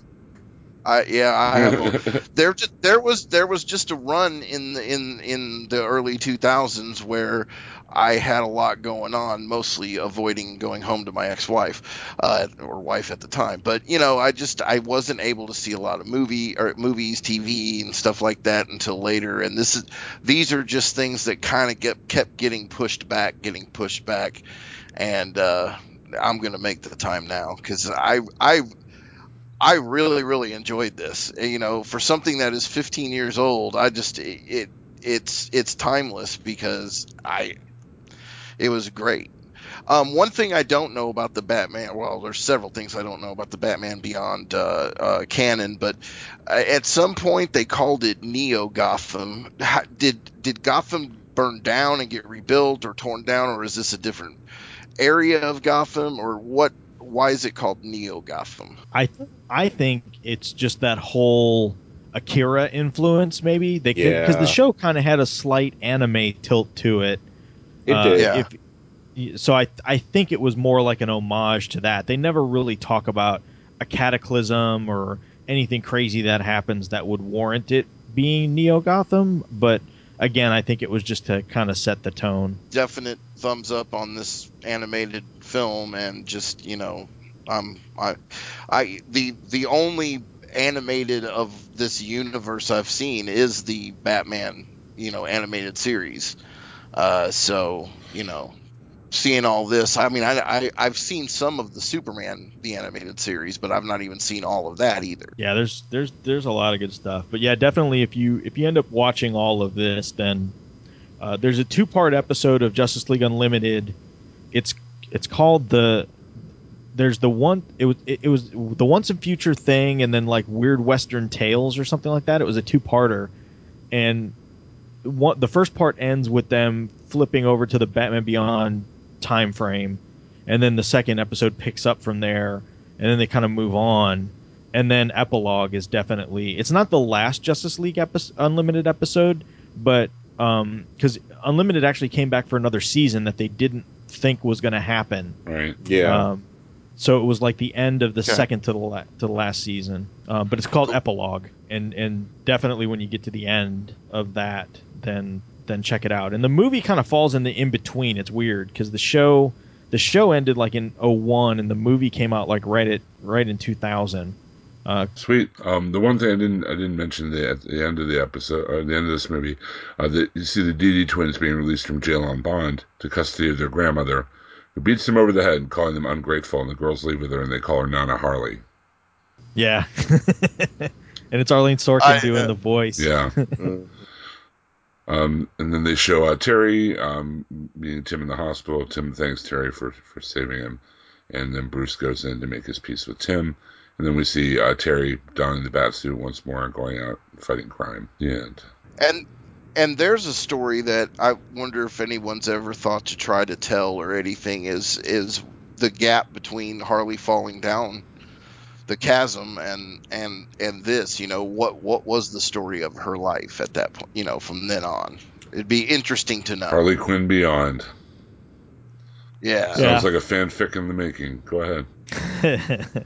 I yeah, I <laughs> there just there was there was just a run in the in in the early 2000s where I had a lot going on, mostly avoiding going home to my ex-wife uh, or wife at the time. But you know, I just I wasn't able to see a lot of movie or movies, TV, and stuff like that until later. And this is these are just things that kind of get kept getting pushed back, getting pushed back, and uh, I'm gonna make the time now because I I I really, really enjoyed this. You know, for something that is 15 years old, I just it, it it's it's timeless because I it was great. Um, one thing I don't know about the Batman, well, there's several things I don't know about the Batman Beyond uh, uh, canon, but uh, at some point they called it Neo Gotham. How, did did Gotham burn down and get rebuilt or torn down, or is this a different area of Gotham, or what? Why is it called Neo Gotham? I I think it's just that whole Akira influence. Maybe they because Yeah. the show kind of had a slight anime tilt to it. It Uh, did. Yeah. If, so I I think it was more like an homage to that. They never really talk about a cataclysm or anything crazy that happens that would warrant it being Neo Gotham. But again, I think it was just to kind of set the tone. definite thumbs up on this animated film and just you know um i i the the only animated of this universe i've seen is the batman you know animated series uh so you know seeing all this i mean i, I i've seen some of the superman the animated series but i've not even seen all of that either Yeah, there's there's there's a lot of good stuff. But yeah, definitely if you if you end up watching all of this, then uh, there's a two part episode of Justice League Unlimited. It's it's called the there's the one it was it, it was the once and future thing and then like weird western tales or something like that. It was a two parter, and one the first part ends with them flipping over to the Batman Beyond time frame, and then the second episode picks up from there, and then they kind of move on and then epilogue is definitely it's not the last justice league epi- unlimited episode but um because unlimited actually came back for another season that they didn't think was going to happen right. Yeah. um so it was like the end of the Okay. second to the la- to the last season um, but it's called epilogue and and definitely when you get to the end of that then then check it out and the movie kind of falls in the in between it's weird because the show the show ended like in 01 and the movie came out like right at right in 2000. Uh, Sweet. Um, the one thing I didn't I didn't mention the, at the end of the episode or the end of this movie, uh, that you see the Dee Dee twins being released from jail on bond to custody of their grandmother, who beats them over the head, and calling them ungrateful, and the girls leave with her and they call her Nana Harley. yeah. <laughs> and it's Arlene Sorkin I- doing uh, the voice. Yeah. <laughs> Um, and then they show uh, Terry um, meeting Tim in the hospital. Tim thanks Terry for, for saving him. And then Bruce goes in to make his peace with Tim. And then we see uh, Terry donning the bat suit once more and going out fighting crime. The end. And and there's a story that I wonder if anyone's ever thought to try to tell or anything is is the gap between Harley falling down the chasm and and and this you know what what was the story of her life at that point you know from then on it'd be interesting to know Harley Quinn Beyond. yeah, Sounds like a fanfic in the making. Go ahead.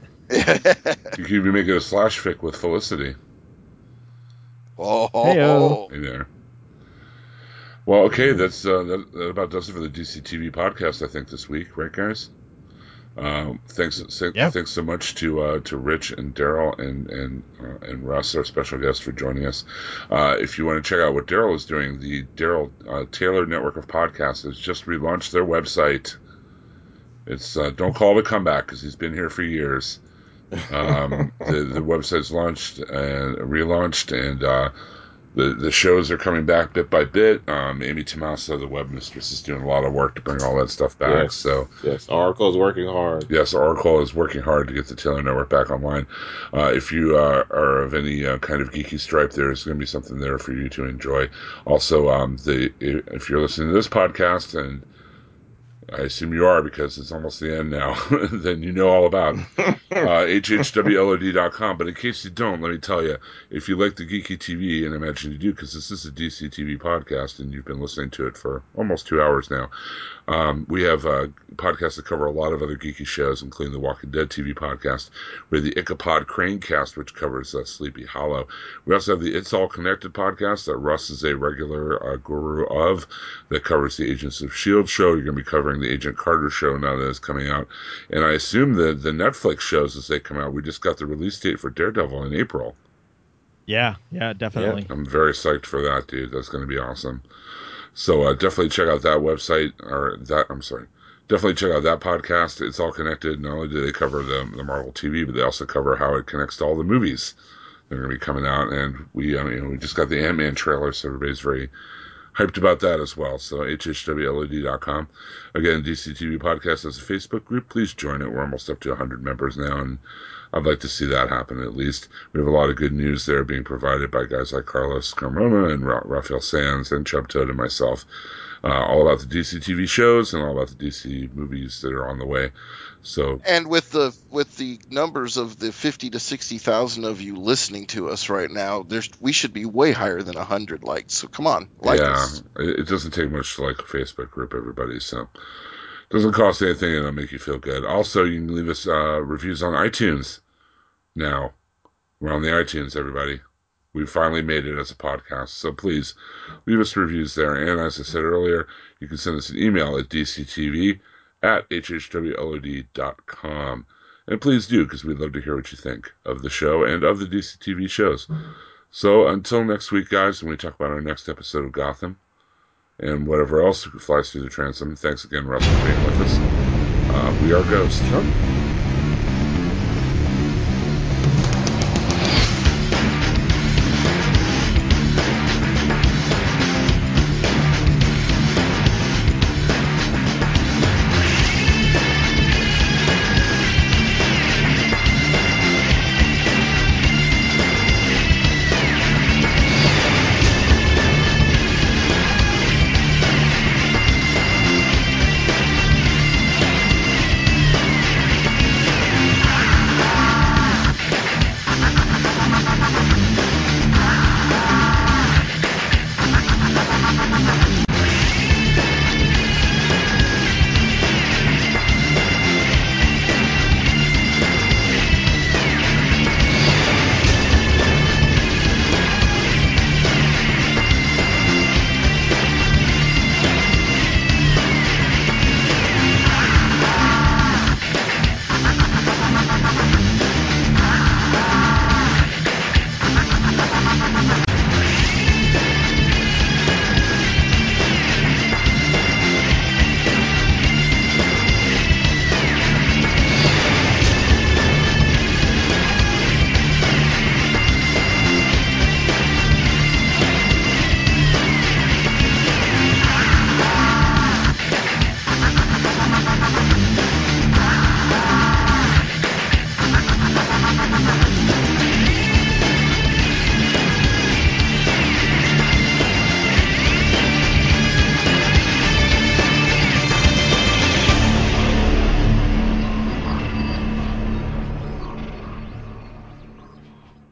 <laughs> <laughs> You could be making a slash fic with Felicity. oh, Heyo. Hey there. Well, okay, that's uh, that, that about does it for the DCTV podcast. I think this week, right, guys? Um, thanks, th- thanks so much to uh, to Rich and Daryl and and uh, and Russ, our special guest, for joining us. Uh, if you want to check out what Daryl is doing, the Daryl uh, Taylor Network of Podcasts has just relaunched their website. It's uh, don't call it a comeback because he's been here for years. Um, <laughs> the the website's launched and relaunched, and uh, the the shows are coming back bit by bit. Um, Amy Tomasa, the web mistress, is doing a lot of work to bring all that stuff back. Yes. So Yes, Oracle is working hard. yes, Oracle is working hard to get the Taylor Network back online. Uh, if you uh, are of any uh, kind of geeky stripe, there's going to be something there for you to enjoy. Also, um, the if you're listening to this podcast and I assume you are because it's almost the end now. <laughs> then you know all about uh, <laughs> hhwlod.com. But in case you don't, let me tell you, if you like the geeky TV, and I imagine you do because this is a DC TV podcast and you've been listening to it for almost two hours now, um, we have uh, podcasts that cover a lot of other geeky shows, including the Walking Dead TV podcast. We have the Ichabod Crane cast, which covers uh, Sleepy Hollow. We also have the It's All Connected podcast that Russ is a regular uh, guru of that covers the Agents of S.H.I.E.L.D. show. You're going to be covering the Agent Carter show now that is coming out. And I assume the, the Netflix shows as they come out, we just got the release date for Daredevil in April. yeah, yeah, definitely. I'm very psyched for that, dude. That's going to be awesome. So uh, definitely check out that website or that. I'm sorry. Definitely check out that podcast. It's all connected. Not only do they cover the the Marvel TV, but they also cover how it connects to all the movies that are going to be coming out. And we, I mean, we just got the Ant Man trailer, so everybody's very hyped about that as well. So hhwlod.com. Again, DCTV Podcast has a Facebook group. Please join it. We're almost up to 100 members now, and I'd like to see that happen at least. We have a lot of good news there being provided by guys like Carlos Carmona and Ra- Raphael Sands and Chubb Toad and myself. Uh, all about the DC TV shows and all about the DC movies that are on the way. So and with the with the numbers of the 50 to 60,000 of you listening to us right now there's we should be way higher than 100 likes so come on like yeah, us it, it doesn't take much to like a Facebook group, everybody. So doesn't cost anything and it'll make you feel good. Also, you can leave us uh, reviews on iTunes. Now we're on the iTunes, everybody. We finally made it as a podcast, so please leave us reviews there. And as I said earlier, you can send us an email at dctv at hhwlod.com. And please do, because we'd love to hear what you think of the show and of the DC TV shows. So until next week, guys, when we talk about our next episode of Gotham and whatever else flies through the transom, thanks again, Russ, for being with us. Uh, we are Ghost.